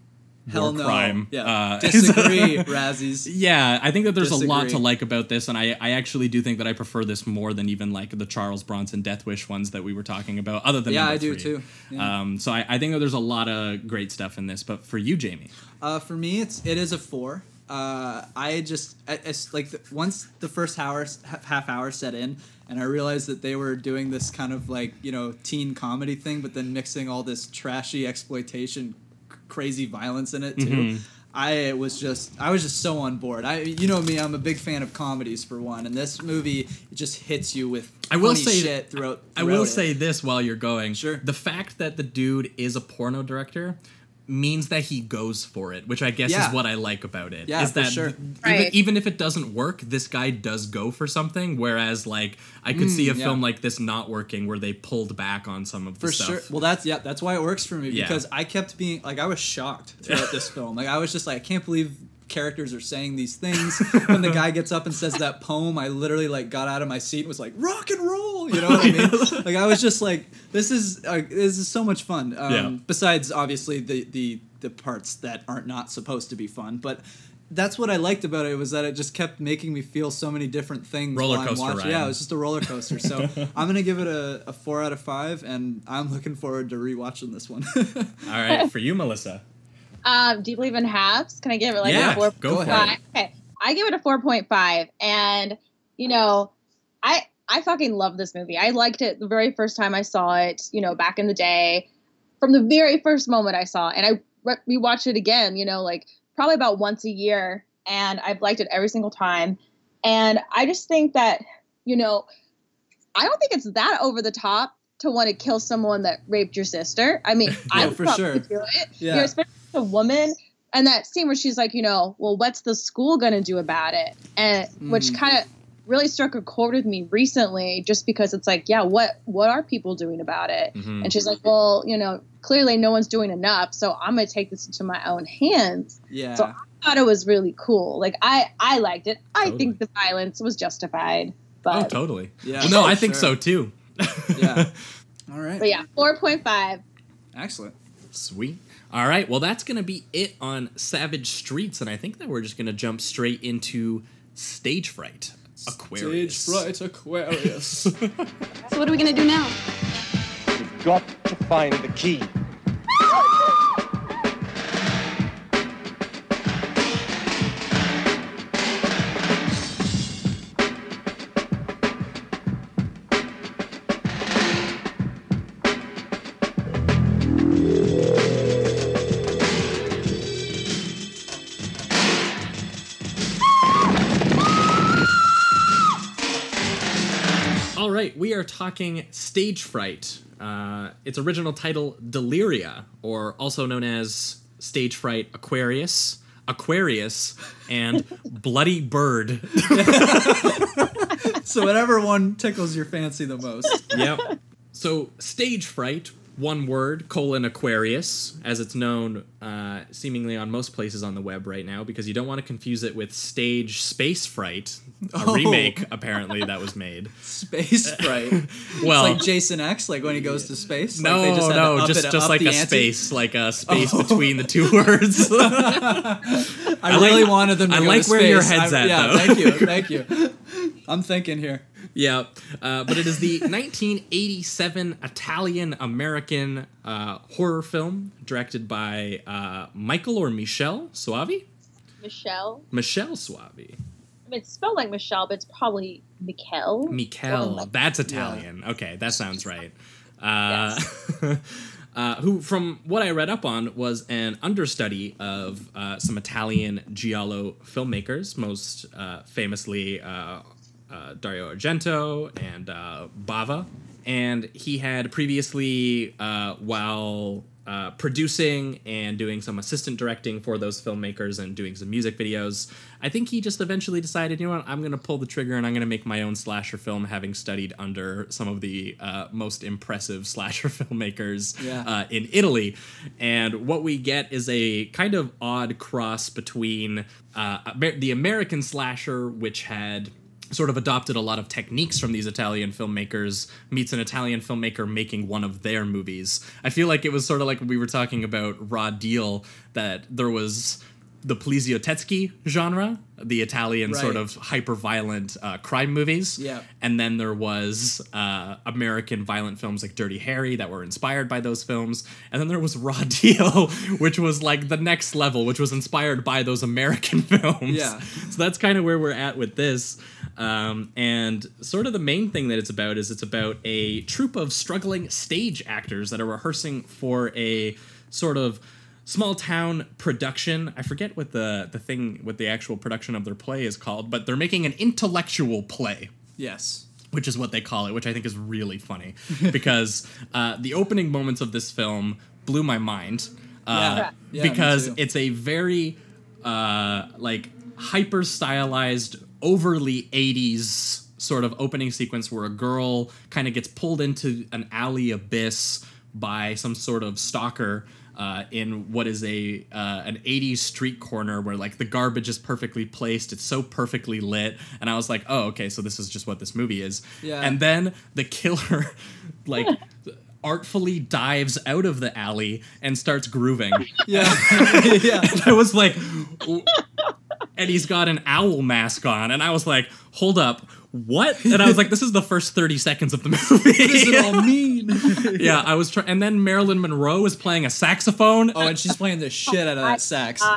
Hell no. crime. Yeah. Uh, [laughs] Disagree, Razzies. yeah, I think that there's a lot to like about this, and I, I actually do think that I prefer this more than even like the Charles Bronson Death Wish ones that we were talking about. Other than Yeah, I do too. Yeah. Um, so I, I think that there's a lot of great stuff in this. But for you, Jamie, Uh, for me, it's it is a four. uh, I just I, it's like the, once the first hour half hour set in, and I realized that they were doing this kind of like you know teen comedy thing, but then mixing all this trashy exploitation, crazy violence in it too. Mhm. I was just I was just so on board. I you know me, I'm a big fan of comedies for one, and this movie it just hits you with I will funny say shit throughout. I will it. say this while you're going. Sure. The fact that the dude is a porno director means that he goes for it, which I guess Yeah. is what I like about it. Yeah, is for that sure. even, Right. even if it doesn't work, this guy does go for something. Whereas, like, I could see a Mm, yeah. film like this not working where they pulled back on some of the for stuff. sure. Well, that's yeah, that's why it works for me Yeah. because I kept being like I was shocked throughout this [laughs] film. Like I was just like I can't believe characters are saying these things. when the guy [laughs] gets up and says that poem, I literally like got out of my seat and was like rock and roll. You know [laughs] what I mean? like I was just like this is uh, this is so much fun. Um, Yeah. Besides, obviously the the the parts that aren't not supposed to be fun, but. That's what I liked about it was that it just kept making me feel so many different things. Roller while I'm coaster watching. ride. Yeah, it was just a roller coaster. So [laughs] I'm gonna give it a, a four out of five, and I'm looking forward to rewatching this one. All right, for you, Melissa. Um, do you believe in halves? Can I give it like Yeah, a four? go it. Okay, I give it a four point five, and you know, I I fucking love this movie. I liked it the very first time I saw it. You know, back in the day, from the very first moment I saw, it, and I re- rewatched it again. You know, like probably about once a year, and I've liked it every single time. And I just think that you know, I don't think it's that over the top to want to kill someone that raped your sister. I mean, [laughs] I Yeah, would for probably sure. do it. Yeah. You know, especially a woman. And that scene where she's like, you know, well, what's the school gonna do about it? And which Mm. kind of really struck a chord with me recently, just because it's like, yeah, what what are people doing about it? Mhm. And she's like, well, you know, clearly no one's doing enough, so I'm gonna take this into my own hands. yeah. So I thought it was really cool. Like I I liked it. I Totally. think the violence was justified, Oh, but totally. Yeah, Well, no, I think sure. so too. Yeah. [laughs] All right. but yeah, four point five. Excellent. Sweet. All right. Well, that's going to be it on Savage Streets. And I think that we're just going to jump straight into Stage Fright Aquarius. Stage Fright Aquarius. [laughs] So what are we gonna do now? You've got to find the key. All right. We are talking Stage Fright. Uh, its original title, Deliria, or also known as Stage Fright Aquarius, Aquarius, and [laughs] Bloody Bird. so whatever one tickles your fancy the most. yep. So, stage fright, one word, colon Aquarius, as it's known uh, seemingly on most places on the web right now, because you don't want to confuse it with stage space fright, a [laughs] Oh. remake apparently that was made. [laughs] Space fright. Well, [laughs] it's like Jason X, like when he goes to space. Like no, they just no, just it- just like a ante? space, like a space Oh. between the two words. I, I like- really wanted them to I like where your head's I- at, Yeah, though. thank you, thank you. I'm thinking here. [laughs] Yeah, uh, but it is the 1987 Italian American uh, horror film directed by uh, Michael or Michelle Soavi? Michelle. Michelle Soavi. I mean, it's spelled like Michelle, but it's probably Mikel. Mikel. like- That's Italian. Okay, that sounds right. [laughs] Uh, [laughs] uh, who, from what I read up on, was an understudy of uh, some Italian giallo filmmakers, most uh, famously uh, Dario Argento and uh, Bava. And he had previously, uh, while uh, producing and doing some assistant directing for those filmmakers and doing some music videos, I think he just eventually decided, you know what, I'm going to pull the trigger and I'm going to make my own slasher film, having studied under some of the uh, most impressive [laughs] slasher filmmakers Yeah. uh, in Italy. And what we get is a kind of odd cross between uh, the American slasher, which had sort of adopted a lot of techniques from these Italian filmmakers meets an Italian filmmaker making one of their movies. I feel like it was sort of like we were talking about Raw Deal that there was the Poliziotteschi genre, the Italian sort of hyper violent uh, crime movies. Yeah. And then there was uh, American violent films like Dirty Harry that were inspired by those films. And then there was Raw [laughs] Deal, which was like the next level, which was inspired by those American [laughs] films. Yeah. So that's kind of where we're at with this. Um, and sort of the main thing that it's about is it's about a troupe of struggling stage actors that are rehearsing for a sort of small town production. I forget what the the thing what the actual production of their play is called, but they're making an intellectual play Yes. which is what they call it, which I think is really funny [laughs] because uh, the opening moments of this film blew my mind. Uh, Yeah. Yeah, because it's a very uh, like hyper stylized, overly 80s sort of opening sequence where a girl kind of gets pulled into an alley abyss by some sort of stalker uh, in what is a uh, an 80s street corner where like the garbage is perfectly placed it's so perfectly lit and i was like oh okay so this is just what this movie is Yeah. and then the killer [laughs] like artfully dives out of the alley and starts grooving [laughs] Yeah. [laughs] yeah. and I was like, and he's got an owl mask on, and I was like, hold up, what? And I was like, this is the first thirty seconds of the [laughs] movie. What does it all [laughs] mean? yeah, I was trying, and then Marilyn Monroe is playing a saxophone. oh, and she's playing the shit out of that sax. [laughs]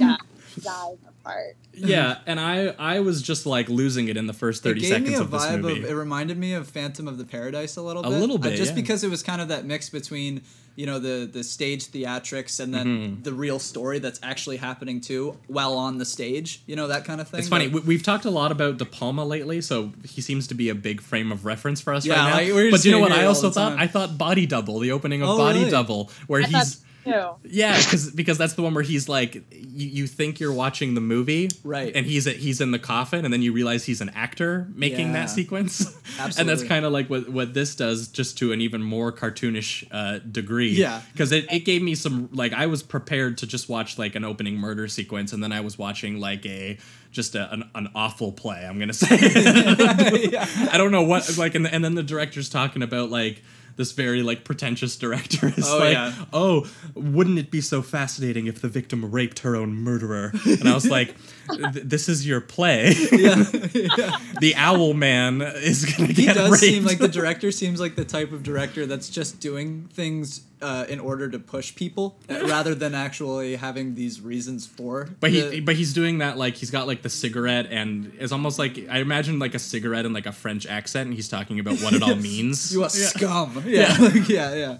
Yeah, dive apart. yeah, and I I was just like losing it in the first It thirty gave seconds me a of this vibe movie. of. It reminded me of Phantom of the Paradise a little bit, A bit. little Uh, bit, just yeah. because it was kind of that mix between you know the the stage theatrics and then mm-hmm. the real story that's actually happening too while on the stage. You know that kind of thing. it's funny. But- We, we've talked a lot about De Palma lately, so he seems to be a big frame of reference for us Yeah, right now. like, but you know what? I also thought time. I thought Body Double, the opening of Oh, Body really? Double, where I he's thought too. Yeah, because because that's the one where he's like, you, you think you're watching the movie, Right. And he's he's in the coffin, and then you realize he's an actor making Yeah. that sequence. Absolutely. [laughs] and that's kind of like what what this does, just to an even more cartoonish uh, degree. Yeah. because it, it gave me some like I was prepared to just watch like an opening murder sequence, and then I was watching like a just a, an, an awful play. I'm gonna say. [laughs] [laughs] I don't know what like, and, and then the director's talking about like this very like pretentious director is Oh, like, yeah. oh, wouldn't it be so fascinating if the victim raped her own murderer? And I was like, this is your play. yeah. [laughs] [laughs] the owl man is gonna he get does raped. seem like the director seems like the type of director that's just doing things uh, in order to push people uh, rather than actually having these reasons for. But he, but he's doing that like he's got like the cigarette and it's almost like I imagine like a cigarette in like a French accent and he's talking about what it all [laughs] means. you are scum. [laughs] Yeah, like, [laughs] yeah, yeah.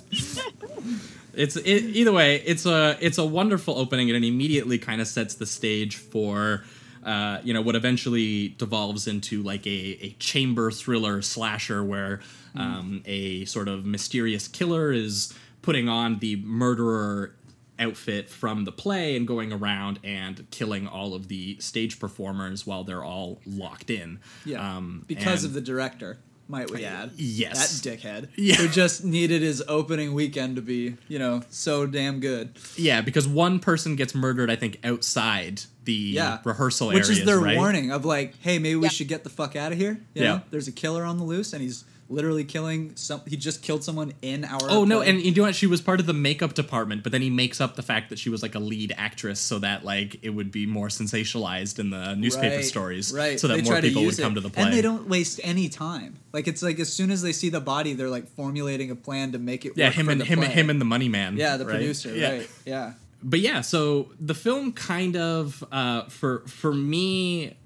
It's it, either way. It's a it's a wonderful opening, and it immediately kind of sets the stage for. Uh, you know what eventually devolves into like a, a chamber thriller slasher where um, a sort of mysterious killer is putting on the murderer outfit from the play and going around and killing all of the stage performers while they're all locked in. Yeah, um, because and- of the director, might we add? Yes. that dickhead. [laughs] Yeah. who just needed his opening weekend to be, you know, so damn good. yeah because one person gets murdered I think outside the Yeah, rehearsal which areas, is their right? warning of like, hey, maybe we Yeah. should get the fuck out of here. You Yeah. know? there's a killer on the loose, and he's literally killing some. He just killed someone in our. Oh no, and you know what? She was part of the makeup department, but then he makes up the fact that she was like a lead actress so that like it would be more sensationalized in the newspaper Right, stories, right? So that They more people would use come to the play. and they don't waste any time. Like it's like as soon as they see the body, they're like formulating a plan to make it. yeah, work him for and him, play. him and the money man. yeah, the right? producer, Yeah. right? Yeah, But yeah, so the film kind of uh, for for me,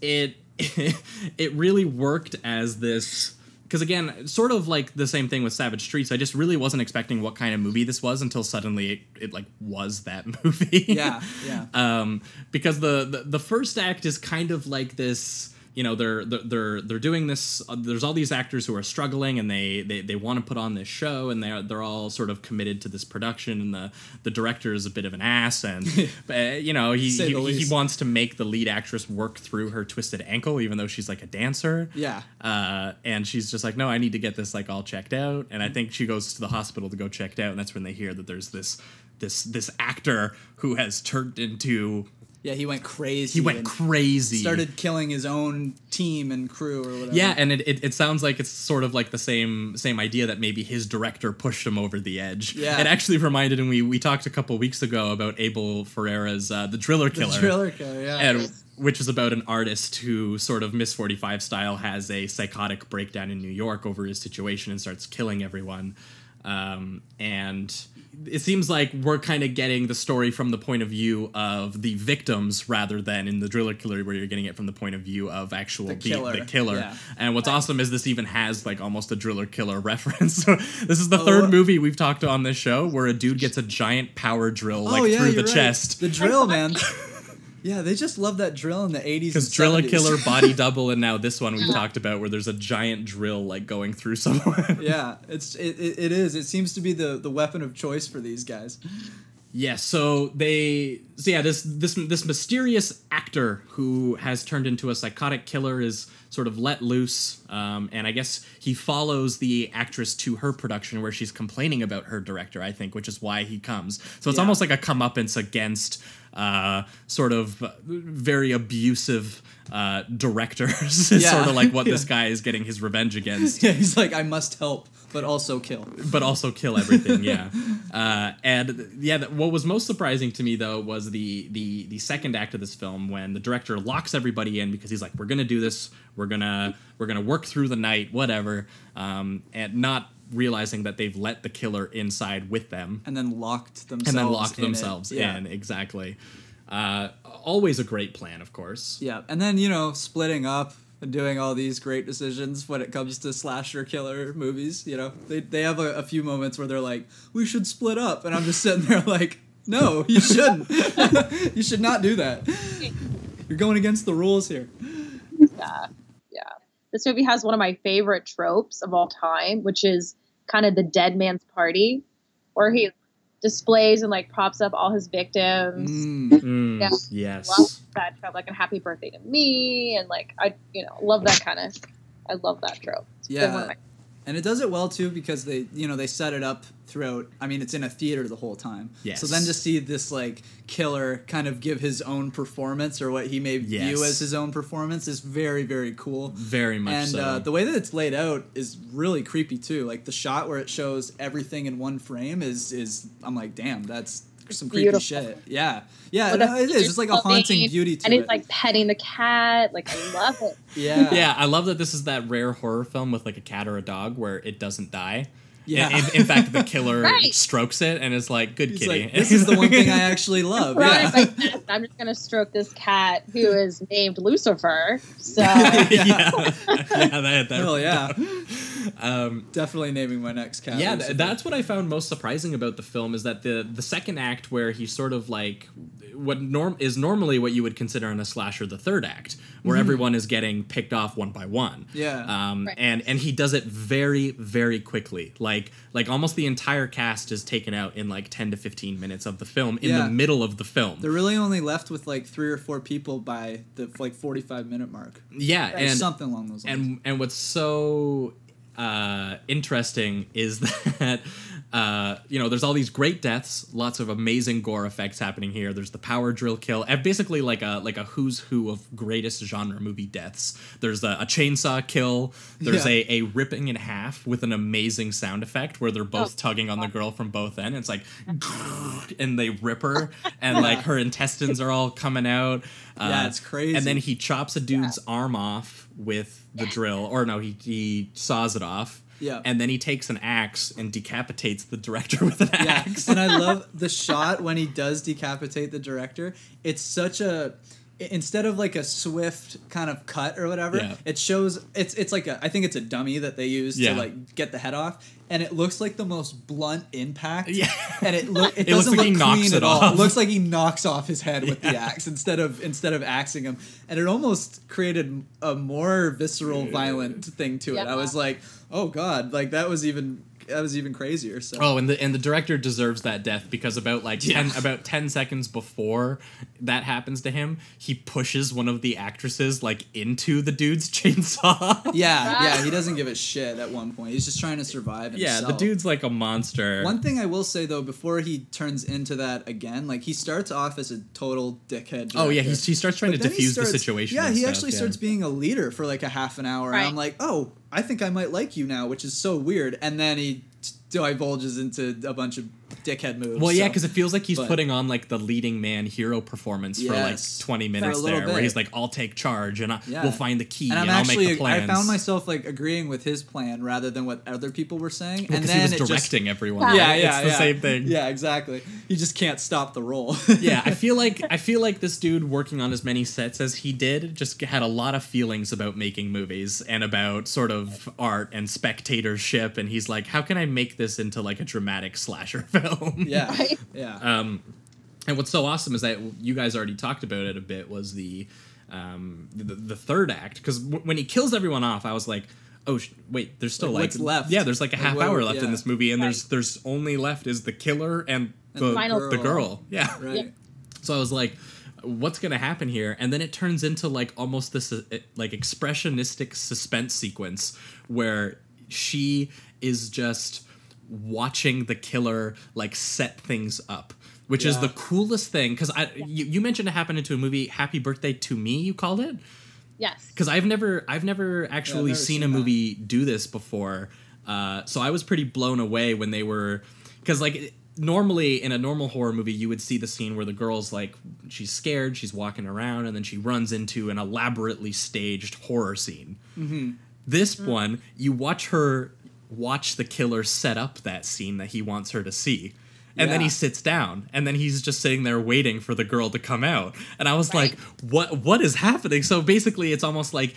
it [laughs] it really worked as this because again, sort of like the same thing with Savage Streets. I just really wasn't expecting what kind of movie this was until suddenly it, it like was that [laughs] movie. yeah, yeah. um, because the, the the first act is kind of like this. You know, they're they're they're, they're doing this. Uh, there's all these actors who are struggling, and they they, they want to put on this show, and they're they're all sort of committed to this production. And the the director is a bit of an ass, and [laughs] uh, you know he he, he wants to make the lead actress work through her twisted ankle, even though she's like a dancer. Yeah. Uh, and she's just like, no, I need to get this like all checked out. And I think she goes to the hospital to go checked out, and that's when they hear that there's this this this actor who has turned into Yeah, he went crazy. He went crazy. Started killing his own team and crew or whatever. Yeah, and it, it, it sounds like it's sort of like the same same idea that maybe his director pushed him over the edge. Yeah. It actually reminded him we we talked a couple weeks ago about Abel Ferrara's uh, The Driller Killer. the Driller Killer. Yeah. and which is about an artist who sort of Miss 45 style has a psychotic breakdown in New York over his situation and starts killing everyone. Um, and it seems like we're kind of getting the story from the point of view of the victims rather than in the driller killer where you're getting it from the point of view of actual The killer, the killer. yeah. And what's awesome is this even has like almost a driller killer [laughs] reference. So [laughs] this is the Oh, third movie we've talked on this show where a dude gets a giant power drill oh, like oh yeah, through the right. chest. The drill, [laughs] man. Yeah, they just love that drill in the 80s. Because and Driller 70s. Killer, Body [laughs] Double, and now this one we talked about where there's a giant drill like going through [laughs] someone. yeah, it's it, it, it is. It seems to be the the weapon of choice for these guys. Yeah, so they so yeah, this this this mysterious actor who has turned into a psychotic killer is sort of let loose, um, and I guess he follows the actress to her production where she's complaining about her director. I think, which is why he comes. So it's Yeah. almost like a comeuppance against uh, sort of very abusive uh, directors. [laughs] is Yeah. sort of like what [laughs] this guy is getting his revenge against. [laughs] Yeah, he's like, I must help, but also kill. but also kill everything. Yeah, [laughs] uh, and yeah, what was most surprising to me though was the the the second act of this film when the director locks everybody in because he's like, "We're gonna do this. We're gonna we're gonna work through the night, whatever," um, and not realizing that they've let the killer inside with them And then locked themselves. and then locked in themselves Yeah. in. Exactly. Uh, always a great plan, of course. Yeah, and then you know, splitting up and doing all these great decisions when it comes to slasher killer movies. You know, they they have a, a few moments where they're like, "We should split up," and I'm just sitting there [laughs] like, "No, you shouldn't. [laughs] you should not do that. You're going against the rules here." Yeah, yeah. This movie has one of my favorite tropes of all time, which is kind of the dead man's party, where he displays and like props up all his victims. Mm. Mm, Yeah. Yes. Love that trope, like a happy birthday to me, and like I, you know, love that kind of. I love that trope. It's been one of Yeah, my- and it does it well too because they you know they set it up throughout. I mean, it's in a theater the whole time. Yes. So then to see this like killer kind of give his own performance or what he may view as his own performance is very very cool. Very much and so. uh, the way that it's laid out is really creepy too. Like the shot where it shows everything in one frame is is I'm like, damn, that's some creepy beautiful. shit. Yeah, yeah, no, it is. It's like a haunting building, beauty to and it. he's like petting the cat. Like I love it. [laughs] yeah, yeah, I love that this is that rare horror film with like a cat or a dog where it doesn't die. Yeah. In, in fact, the killer [laughs] Right. strokes it and is like, "Good He's kitty." like, this is the one thing I actually [laughs] love. Surrounded Yeah. by I'm just gonna stroke this cat who [laughs] is named Lucifer. So yeah, yeah, that, that, Hell yeah. Um, Definitely naming my next cat. yeah, th- that's what I found most surprising about the film is that the the second act where he sort of like what norm is normally what you would consider in a slasher the third act where everyone is getting picked off one by one. Mm-hmm. Yeah. Um, Right. and and he does it very very quickly. Like like like almost the entire cast is taken out in like 10 to 15 minutes of the film in Yeah. the middle of the film. They're really only left with like three or four people by the like 45 minute mark. yeah, Or and something along those lines. and and what's so uh, interesting is [laughs] that uh, you know there's all these great deaths, lots of amazing gore effects happening here. There's the power drill kill, and basically like a like a who's who of greatest genre movie deaths. There's a, a chainsaw kill. There's Yeah. a, a ripping in half with an amazing sound effect where they're both Oh. tugging on the girl from both ends. It's like [laughs] and they rip her, [laughs] and like her intestines are all coming out. Uh, Yeah, it's crazy. And then he chops a dude's arm off with the drill, or no, he he saws it off. Yeah. And then he takes an axe and decapitates the director [laughs] with an yeah, axe. and I love the shot when he does decapitate the director. It's such a instead of like a swift kind of cut or whatever, Yeah. it shows it's it's like a I think it's a dummy that they use Yeah. to like get the head off, and it looks like the most blunt impact. Yeah. and it look [laughs] it It doesn't like he look knocks clean it at all. off. It looks like he knocks off his head with the axe instead of instead of axing him, and it almost created a more visceral, violent thing to it. I was like, oh god, like that was even. That was even crazier. So Oh, and the and the director deserves that death because about like ten about ten seconds before that happens to him, he pushes one of the actresses like into the dude's [laughs] chainsaw. yeah, yeah, he [laughs] doesn't give a shit at one point. He's just trying to survive. yeah, the dude's like a monster. One thing I will say though, before he turns into that again, like he starts off as a total dickhead. oh yeah, he, he starts trying to defuse he diffuse the situation. Yeah, he stuff, actually yeah. starts being a leader for like a half an hour, and I'm like, oh, I think I might like you now, which is so weird. And then he divulges into a bunch of dickhead moves. Well, yeah, so- because it feels like he's but- putting on like the leading man hero performance for like twenty minutes little there, where he's like, "I'll take charge and I, Yeah. we'll find the key and and, I'm I'll make actually the plans." I found myself like agreeing with his plan rather than what other people were saying, Well, and 'cause then he was it just- directing everyone. yeah, right? yeah, it's the yeah. same thing. Yeah, exactly. He just can't stop the role. [laughs] yeah, I [laughs] feel like I feel like this dude working on as many sets as he did just had a lot of feelings about making movies and about sort of art and spectatorship and he's like, how can I make this into like a dramatic slasher [laughs] film? Yeah, [laughs] Right. yeah. Um, and what's so awesome is that you guys already talked about it a bit was the um, the, the third act because w- when he kills everyone off, I was like. Oh sh- wait! There's still Like, like, what's left? Yeah, there's like a half what- hour left in this movie, and there's there's only left is the killer and And the the Final the girl. girl. [laughs] Yeah, right. so I was like, what's going to happen here? And then it turns into like almost this uh, like expressionistic suspense sequence where she is just watching the killer like set things up. Which is the coolest thing because I you, you mentioned it happened into a movie Happy Birthday to Me you called it Yes. because I've never I've never actually never seen, seen a that. movie do this before. Uh, so I was pretty blown away when they were because like normally in a normal horror movie you would see the scene where the girl's like she's scared she's walking around and then she runs into an elaborately staged horror scene. This one you watch her watch the killer set up that scene that he wants her to see. And then he sits down, and then he's just sitting there waiting for the girl to come out. And I was like, "What? What is happening?" So basically, it's almost like,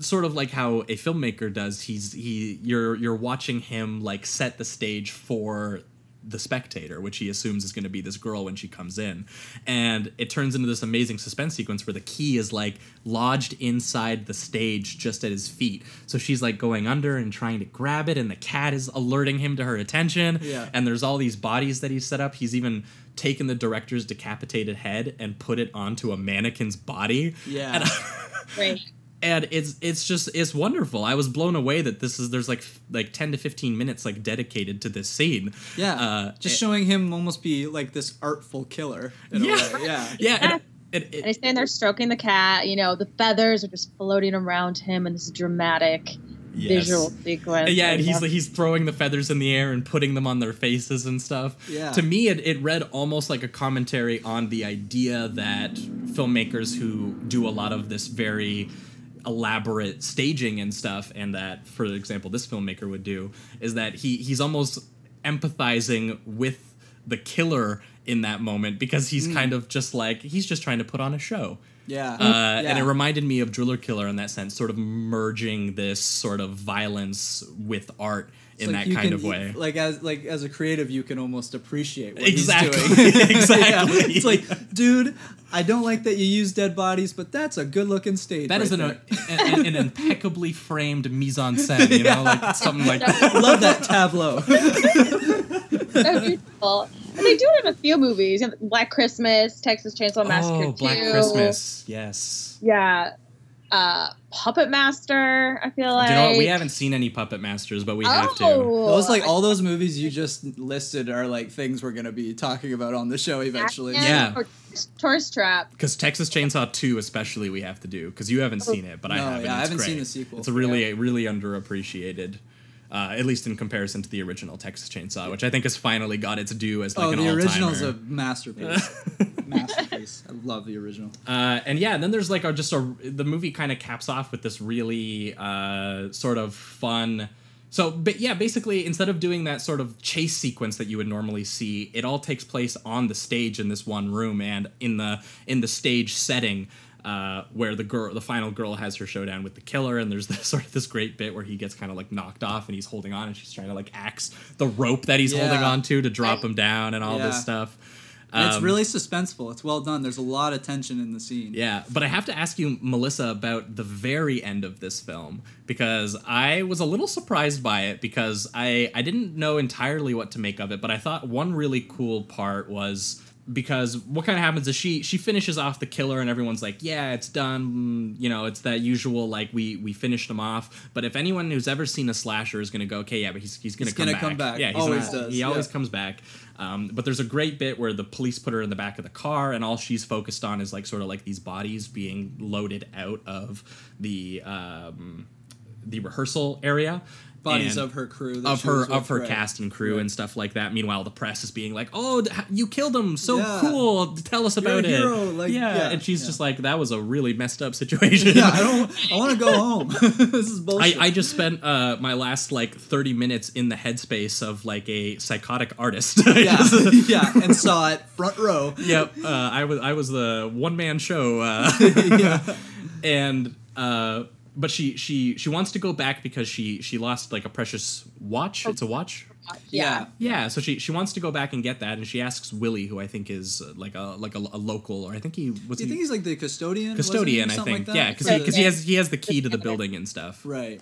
sort of like how a filmmaker does. He's he you're you're watching him like set the stage for the spectator, which he assumes is going to be this girl when she comes in, and it turns into this amazing suspense sequence where the key is like lodged inside the stage just at his feet. So she's like going under and trying to grab it, and the cat is alerting him to her attention. Yeah. And there's all these bodies that he's set up. He's even taken the director's decapitated head and put it onto a mannequin's body. Yeah. And, [laughs] Great. And it's it's just it's wonderful. I was blown away that this is there's like like 10 to 15 minutes like dedicated to this scene. Yeah, Uh, just showing him almost be like this artful killer. In Yeah. a way. yeah, [laughs] Yeah, and, and it, And he's standing there stroking the cat. You know, the feathers are just floating around him in this dramatic Yes. visual sequence. Yeah, and he's love- he's throwing the feathers in the air and putting them on their faces and stuff. Yeah. To me, it, it read almost like a commentary on the idea that filmmakers who do a lot of this very elaborate staging and stuff, and that, for example, this filmmaker would do, is that he he's almost empathizing with the killer in that moment because he's mm. kind of just like he's just trying to put on a show. Yeah, Uh, And it reminded me of Driller Killer in that sense, sort of merging this sort of violence with art It's in like that kind can- of way. Like as like as a creative, you can almost appreciate what Exactly. he's doing. [laughs] [laughs] Exactly. Yeah. It's like, dude, I don't like that you use dead bodies, but that's a good looking stage. That is right an, there. an, an [laughs] impeccably framed mise en scène, you know, like something like that. love that tableau. so beautiful. And they do it in a few movies. You know, Black Christmas, Texas Chainsaw Massacre Oh, Black 2. Christmas, yes. Yeah. Uh, Puppet Master, I feel like. You know what? We haven't seen any Puppet Masters, but we have to. Oh, Those like all those movies you just listed are like things we're gonna be talking about on the show eventually. Yeah. Or Tourist Trap. Because Texas Chainsaw 2 especially we have to do, because you haven't seen it, but I have. and yeah, I it's haven't seen great. the sequel. It's a really, really underappreciated. Uh, at least in comparison to the original Texas Chainsaw, which I think has finally got its due as like oh, an the all-timer. original's a masterpiece. [laughs] masterpiece. I love the original. Uh, and yeah, then there's like a, just a the movie kind of caps off with this really uh, sort of fun. So, but yeah, basically, instead of doing that sort of chase sequence that you would normally see, it all takes place on the stage in this one room and in the in the stage setting. Uh, where the girl, the final girl, has her showdown with the killer, and there's [laughs] this sort of this great bit where he gets kind of like knocked off, and he's holding on, and she's trying to like axe the rope that he's holding Yeah. on to to drop him down, and all this stuff. And it's Um, really suspenseful. It's well done. There's a lot of tension in the scene. Yeah, but I have to ask you, Melissa, about the very end of this film because I was a little surprised by it because I I didn't know entirely what to make of it, but I thought one really cool part was because what kind of happens is she she finishes off the killer and everyone's like yeah it's done you know it's that usual like we we finished him off but if anyone who's ever seen a slasher is gonna go okay yeah but he's, he's gonna, He's come, gonna back. come back. yeah he's Always not- does, he always yeah. comes back um, but there's a great bit where the police put her in the back of the car and all she's focused on is like sort of like these bodies being loaded out of the um, the rehearsal area Bodies of her crew. of her of her right. cast and crew Right. and stuff like that. Meanwhile, the press is being like, "Oh, you killed him! So Yeah. cool! Tell us You're about it." like, yeah. yeah, and she's yeah. just like, "That was a really messed up situation." Yeah, I don't. I want to go home. [laughs] this is I, bullshit. I just spent uh, my last like 30 minutes in the headspace of like a psychotic artist. [laughs] Yeah, [laughs] yeah, and saw it front row. yep. Uh, I was I was the one man show. Uh, and uh, but she she she wants to go back because she she lost like a precious watch. It's a watch. Yeah. Yeah, so she she wants to go back and get that, and she asks Willie, who I think is uh, like a like a, a local, or I think he was Do you he- think he's like the custodian? custodian. I think, like yeah, because Right. because he, has he has the key to the [laughs] building and stuff, Right.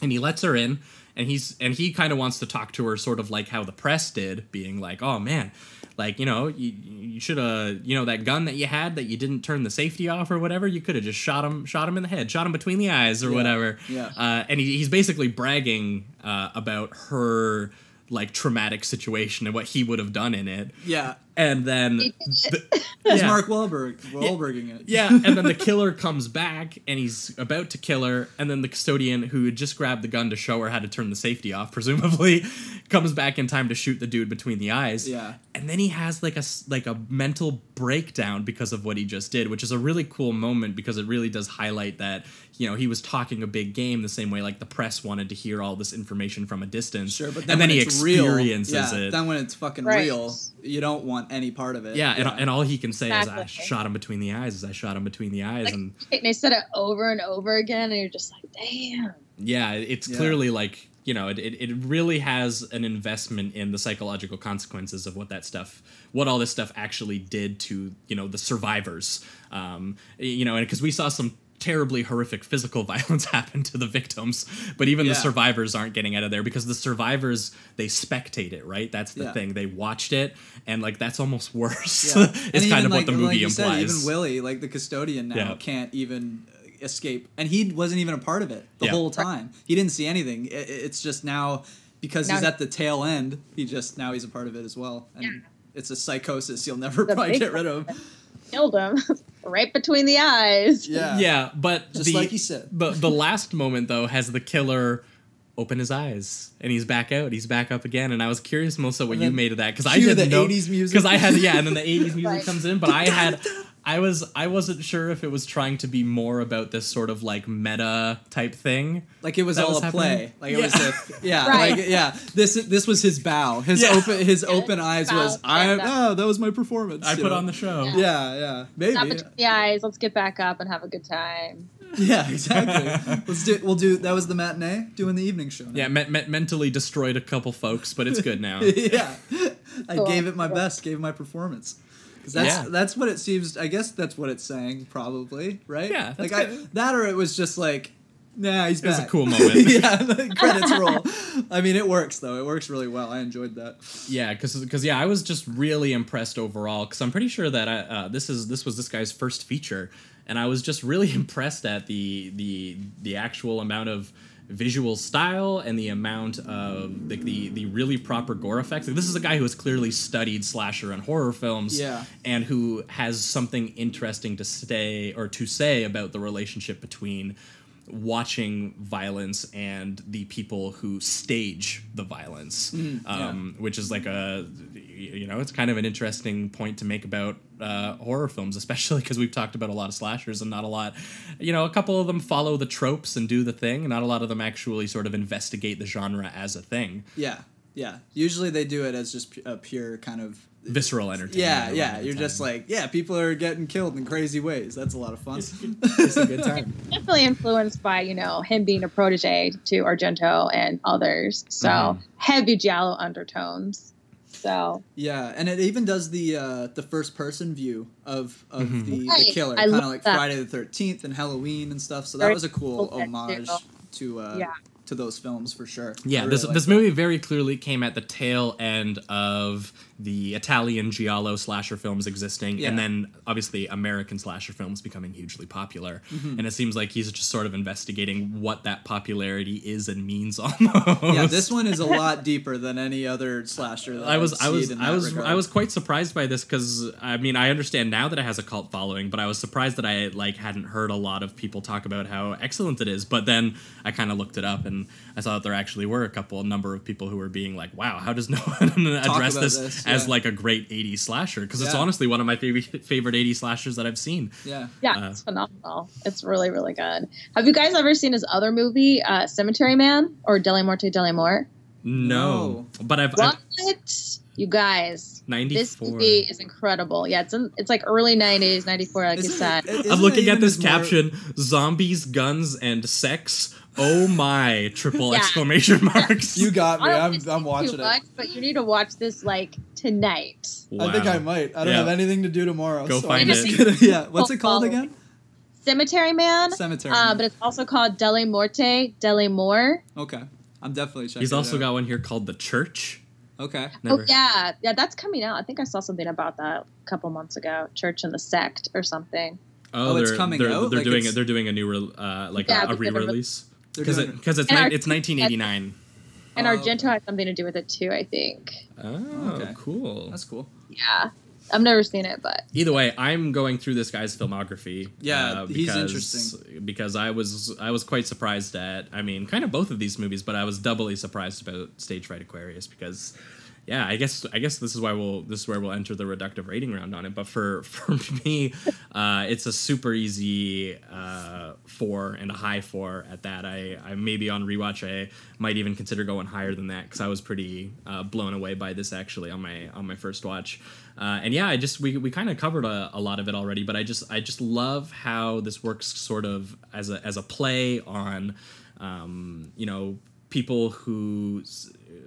and he lets her in, and he's and he kind of wants to talk to her, sort of like how the press did, being like, oh man. Like you know, you, you should have you know that gun that you had that you didn't turn the safety off or whatever. You could have just shot him, shot him in the head, shot him between the eyes or Yeah, whatever. yeah. Uh, and he, he's basically bragging uh, about her like traumatic situation and what he would have done in it. Yeah. And then did the- yeah. Mark Wahlberg. Wahlberging it. Yeah, [laughs] and then the killer comes back and he's about to kill her, and then the custodian who had just grabbed the gun to show her how to turn the safety off, [laughs] presumably, comes back in time to shoot the dude between the eyes. Yeah. And then he has like a s- like a mental breakdown because of what he just did, which is a really cool moment because it really does highlight that you know he was talking a big game the same way like the press wanted to hear all this information from a distance. Sure, but then and then when he it's real, experiences yeah, it. Then when it's fucking Right. real, you don't want any part of it. yeah, And, and all he can say is, "I shot him between the eyes." As I shot him between the eyes, Like, and and they said it over and over again, and you're just like, damn. yeah it's Yeah. clearly like you know it, it, it really has an investment in the psychological consequences of what that stuff what all this stuff actually did to you know the survivors um you know and because we saw some terribly horrific physical [laughs] violence happen to the victims but even the survivors aren't getting out of there because the survivors they spectate it right that's the Yeah. thing they watched it and like that's almost [laughs] worse Yeah. it's And kind of like, what the like movie you implies Said, even Willie, like the custodian now, Yeah. can't even uh, escape, and he wasn't even a part of it the Yeah. whole time. He didn't see anything. I- I- It's just now because he's Now- at the tail end. He just now he's a part of it as well, and Yeah. it's a psychosis you'll [laughs] never The probably get rid of. Killed him right between the eyes. Yeah, yeah but Just the, like you said. the the last moment though has the killer open his eyes and he's back out he's back up again and i was curious melissa what And you made of that because i cue didn't the know 80s music. because i had yeah and then the 80s [laughs] music Right. comes in but i had [laughs] i was i wasn't sure if it was trying to be more about this sort of like meta type thing Like it was That all was a play. happening? Like it was a yeah, [laughs] Right. like yeah. This this was his bow. His Yeah. open his open eyes bow, was I yeah, that- oh that was my performance. i put know? on the show Yeah. Yeah, yeah. Maybe. Not between the eyes. Let's get back up and have a good time. [laughs] Yeah, exactly. Let's do. We'll do. That was the matinee. Doing the evening show. now. yeah me- me- mentally destroyed a couple folks but it's good now [laughs] yeah. I Cool. gave it my best. Gave my performance. 'Cause that's Yeah. that's what it seems. I guess that's what it's saying. Probably right. Yeah, that's Like I, that, or it was just like, nah, he's It was a cool [laughs] moment. yeah. The [laughs] credits roll. I mean, it works though. It works really well. I enjoyed that. Yeah, because yeah, I was just really impressed overall. Because I'm pretty sure that I, uh, this is this was this guy's first feature, and I was just really [laughs] impressed at the the the actual amount of visual style and the amount of like the the really proper gore effects. Like, this is a guy who has clearly studied slasher and horror films, Yeah. and who has something interesting to say or to say about the relationship between watching violence and the people who stage the violence um, which is like a you know it's kind of an interesting point to make about uh, horror films especially because we've talked about a lot of slashers and not a lot you know a couple of them follow the tropes and do the thing and not a lot of them actually sort of investigate the genre as a thing Yeah. Yeah. Usually they do it as just pu- a pure kind of. visceral entertainment Yeah, yeah. You're just like, yeah, people are getting killed in crazy ways. That's a lot of fun. it's a good [laughs] time Definitely influenced by, you know, him being a protege to Argento and others. So Mhm. heavy Giallo undertones. So Yeah, and it even does the uh, the first person view of of Mhm. the, the killer, kind of like that. Friday the Thirteenth and Halloween and stuff. So that Very was a cool cool homage to uh, Yeah. To those films for sure. Yeah, really this this that. movie very clearly came at the tail end of the Italian giallo slasher films existing, Yeah. and then obviously American slasher films becoming hugely popular. Mm-hmm. And it seems like he's just sort of investigating what that popularity is and means [laughs] almost. Yeah, this one is a lot deeper than any other slasher. That I was I've I was I was regard. I was quite surprised by this because I mean I understand now that it has a cult following, but I was surprised that I like hadn't heard a lot of people talk about how excellent it is. But then I kind of looked it up and I saw that there actually were a couple a number of people who were being like, "Wow, how does no [laughs] one address about this, this, as like a great '80s slasher?" Because it's Yeah. honestly one of my [laughs] favorite favorite '80s slashers that I've seen. yeah. yeah, Uh, it's phenomenal. It's really really good. Have you guys ever seen his other movie, uh, Cemetery Man or Dellamorte Dellamore? No, but I've, What? I've You guys, 94. this movie is incredible. Yeah, it's in, it's like early '90s, '94, like you Isn't said. it- isn't I'm looking at this his more- caption: zombies, guns, and sex. Oh my! Triple Yeah. exclamation [laughs] marks. You got me. I don't I'm, I'm too watching much, it. but you need to watch this like tonight. I think I might. I don't Yeah. have anything to do tomorrow. Go so find I'm just it. gonna- yeah. What's it called again? Cemetery Man. Cemetery. Uh, Man. but it's also called Dellamorte Dellamore. okay. I'm definitely checking. He's it also out. got one here called The Church. Okay. Never. Oh yeah, yeah, that's coming out. I think I saw something about that a couple months ago. Church and the Sect or something. Oh, Oh, it's they're, coming they're, out? They're Like doing it's- They're doing a new re- uh, like Yeah, a, a re- re-release They're because it, because it's ni- our- it's 1989. And Oh, Argento has something to do with it too. I think. Oh, Okay. cool. That's cool. Yeah, I've never seen it, but Either way, I'm going through this guy's filmography. Yeah, uh, he's interesting. because I was I was quite surprised at. I mean, kind of both of these movies, but I was doubly surprised about Stage Fright Aquarius because. Yeah, I guess I guess this is why we'll this is where we'll enter the reductive rating round on it. But for [laughs] for me, uh, it's a super easy uh, four and a high four at that. I, I maybe on rewatch I might even consider going higher than that because I was pretty uh, blown away by this actually on my on my first watch. Uh, and yeah, I just we, we kind of covered a, a lot of it already, but I just I just love how this works sort of as a as a play on um, you know people who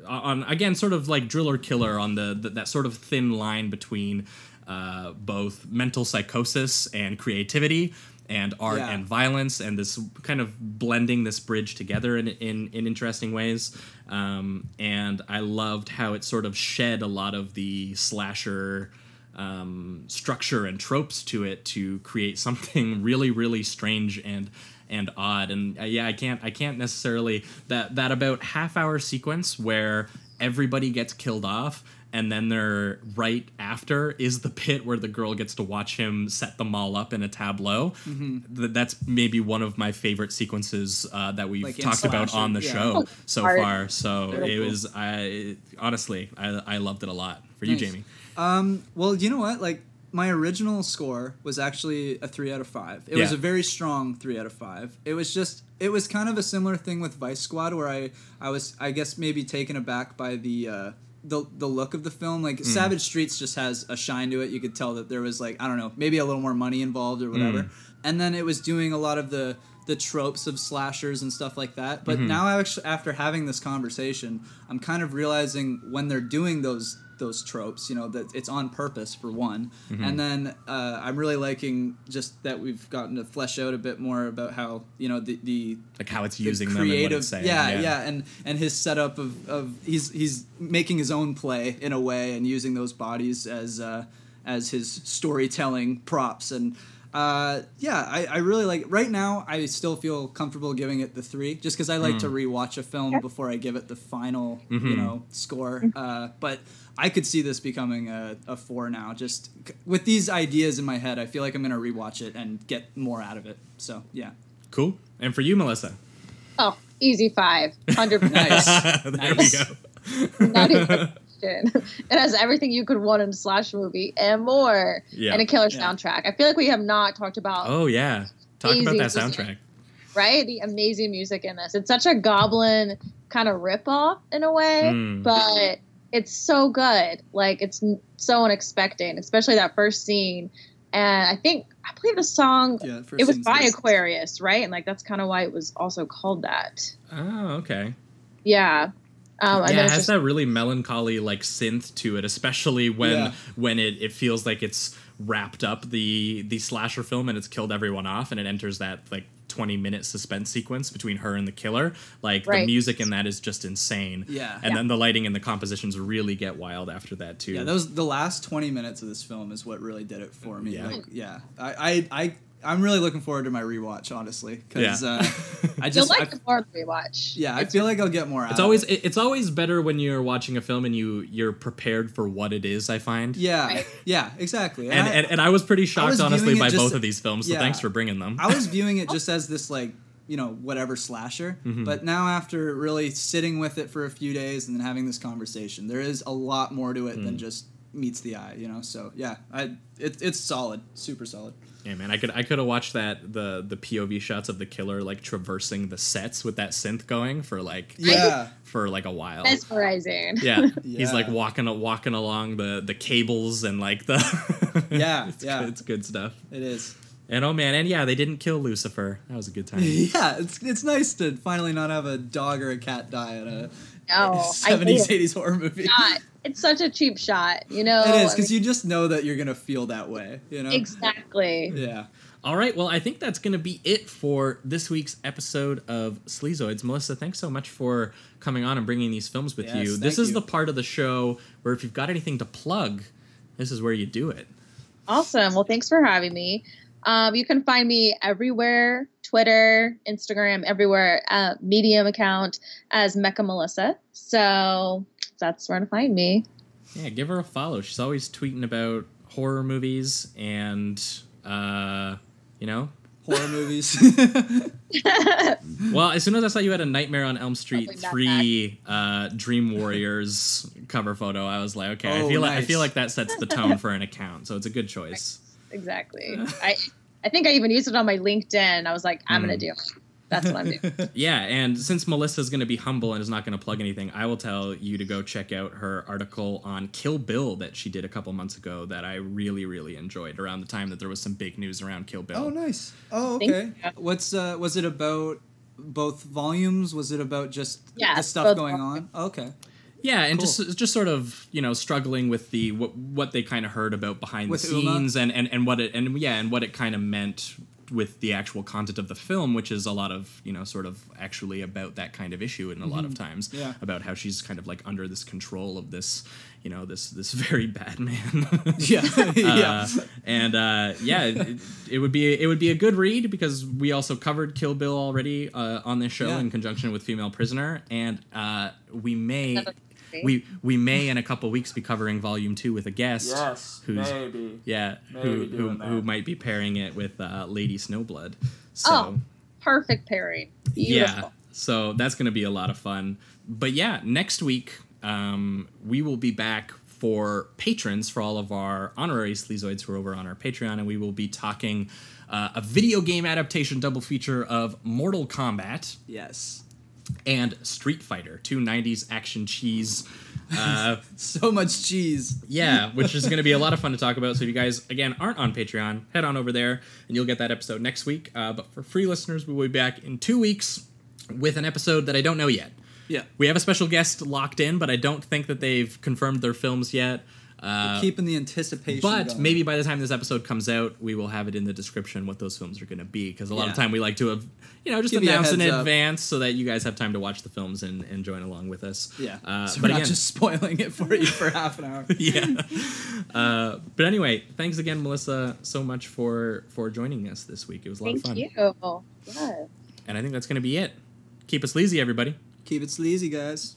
on again sort of like driller killer on the, the that sort of thin line between uh, both mental psychosis and creativity and art Yeah. and violence and this kind of blending this bridge together in in, in interesting ways um, and I loved how it sort of shed a lot of the slasher um, structure and tropes to it to create something [laughs] really really strange and and odd and uh, yeah i can't i can't necessarily that that about half hour sequence where everybody gets killed off and then they're right after is the pit where the girl gets to watch him set them all up in a tableau Mm-hmm. That's maybe one of my favorite sequences uh, that we've Like talked about on the yeah. show [laughs] so Art. far so it Beautiful. was i honestly i, I loved it a lot for you jamie Um, well, you know what? Like my original score was actually a three out of five. It was a very strong three out of five. It was just it was kind of a similar thing with Vice Squad where I I was I guess maybe taken aback by the uh, the the look of the film. Like hmm. Savage Streets just has a shine to it. You could tell that there was like I don't know maybe a little more money involved or hmm. whatever. And then it was doing a lot of the the tropes of slashers and stuff like that. But hmm. now actually after having this conversation, I'm kind of realizing when they're doing those those tropes, you know, that it's on purpose for one. And then uh, I'm really liking just that we've gotten to flesh out a bit more about how, you know, the, the like how it's the using them and what it's saying yeah, yeah, and and his setup of, of he's he's making his own play in a way and using those bodies as uh, as his storytelling props and uh, yeah, I, I really like. Right now, I still feel comfortable giving it the three, just because I like to rewatch a film before I give it the final, you know, score. Uh, but I could see this becoming a, a four now. Just c- with these ideas in my head, I feel like I'm gonna rewatch it and get more out of it. So yeah, Cool. And for you, Melissa. oh, easy five, hundred [laughs] nice. there Nice. we go. Not even [laughs] a question. It has everything you could want in a slash movie and more, Yeah. and a killer Yeah. soundtrack. I feel like we have not talked about Oh yeah. Talk about Easy that music. soundtrack. right the amazing music in this. It's such a Goblin kind of ripoff in a way, Mm. but it's so good. Like it's so unexpected, especially that first scene. And I think I believe the song Yeah, first it was by nice. Aquarius, right? And like that's kind of why it was also called that. Oh, okay. Yeah. Um, and yeah, then it has just that really melancholy like synth to it, especially when Yeah. when it, it feels like it's wrapped up the the slasher film and it's killed everyone off and it enters that like 20 minute suspense sequence between her and the killer. Like the music in that is just insane. Yeah. And Yeah. then the lighting and the compositions really get wild after that too. Yeah, those the last twenty minutes of this film is what really did it for me. Yeah. Like, yeah, I, I, I, I'm really looking forward to my rewatch, honestly, because Yeah. uh, [laughs] I you'll just, like I, the more rewatch. yeah, I feel like I'll get more. out It's of always it. it- it's always better when you're watching a film and you you're prepared for what it is. I find. yeah, Right. yeah, exactly. And, I, and, and I was pretty shocked, was honestly, by just- both of these films. So yeah. thanks for bringing them. I was viewing it [laughs] just as this like you know whatever slasher, Mm-hmm. but now after really sitting with it for a few days and then having this conversation, there is a lot more to it Mm. than just meets the eye. You know, so yeah, I it, it's solid, super solid. Yeah, man, I could I could have watched that the the POV shots of the killer like traversing the sets with that synth going for like Yeah, for like a while. mesmerizing. Yeah, [laughs] he's like walking walking along the the cables and like the [laughs] Yeah, it's, yeah. good, it's good stuff. it is. And oh man, and yeah, they didn't kill Lucifer. That was a good time. [laughs] Yeah, it's it's nice to finally not have a dog or a cat die at a No, I [laughs] seventies hate it. eighties horror movie. God, it's such a cheap shot, you know. It is I because mean, you just know that you're gonna feel that way. You know. exactly. Yeah. All right, well, I think that's going to be it for this week's episode of Sleazoids. Melissa, thanks so much for coming on and bringing these films with Yes, you. This is you. the part of the show where if you've got anything to plug, this is where you do it. Awesome. Well, thanks for having me. Um, you can find me everywhere Twitter, Instagram, everywhere, uh, Medium account as Mecca Melissa. So that's where to find me. Yeah, give her a follow. She's always tweeting about horror movies and, uh, you know. Horror movies. [laughs] [laughs] Well, as soon as I saw you had a Nightmare on Elm Street Probably three uh, Dream Warriors cover photo, I was like, okay, I Oh, feel like I feel like that sets the tone for an account, so it's a good choice. exactly. [laughs] I I think I even used it on my LinkedIn. I was like, I'm gonna Mm. do it. That's what I'm doing. [laughs] Yeah, and since Melissa's going to be humble and is not going to plug anything, I will tell you to go check out her article on Kill Bill that she did a couple months ago that I really, really enjoyed around the time that there was some big news around Kill Bill. oh, nice. Oh, okay. What's uh? Was it about both volumes? Was it about just Yeah, the stuff going volumes. on? Okay. Yeah, and Cool. just just sort of you know struggling with the what what they kind of heard about behind With the Uma? scenes and, and and what it and yeah and what it kind of meant with the actual content of the film, which is a lot of you know sort of actually about that kind of issue, and a lot of times Mm-hmm. Yeah. about how she's kind of like under this control of this you know this this [laughs] very bad man. [laughs] Yeah. [laughs] yeah. Uh, and uh, yeah, it, it would be it would be a good read because we also covered Kill Bill already uh, on this show Yeah. in conjunction with Female Prisoner, and uh, we may Another we we may in a couple weeks be covering Volume Two with a guest. Yes, who's maybe. yeah Maybe who who, who might be pairing it with uh, Lady Snowblood. So Oh, perfect pairing. Beautiful. yeah, so that's going to be a lot of fun. But yeah, next week um, we will be back for patrons for all of our honorary sleazoids who are over on our Patreon, and we will be talking uh, a video game adaptation double feature of Mortal Kombat Yes. And Street Fighter, two '90s action cheese. Uh, [laughs] So much cheese. yeah, [laughs] which is going to be a lot of fun to talk about. So if you guys again aren't on Patreon, head on over there and you'll get that episode next week. Uh, but for free listeners, we will be back in two weeks with an episode that I don't know yet. Yeah. We have a special guest locked in, but I don't think that they've confirmed their films yet. Uh, Keeping the anticipation. but going. maybe by the time this episode comes out, we will have it in the description what those films are going to be. Because a lot of time we like to have, you know, just Give announce in up. advance so that you guys have time to watch the films and, and join along with us. Yeah. Uh, so but we're not again, just spoiling it for you for half an hour. [laughs] yeah. Uh, but anyway, thanks again, Melissa, so much for for joining us this week. It was a lot of fun. Thank fun, you. Yeah. and I think that's going to be it. Keep it sleazy, everybody. Keep it sleazy, guys.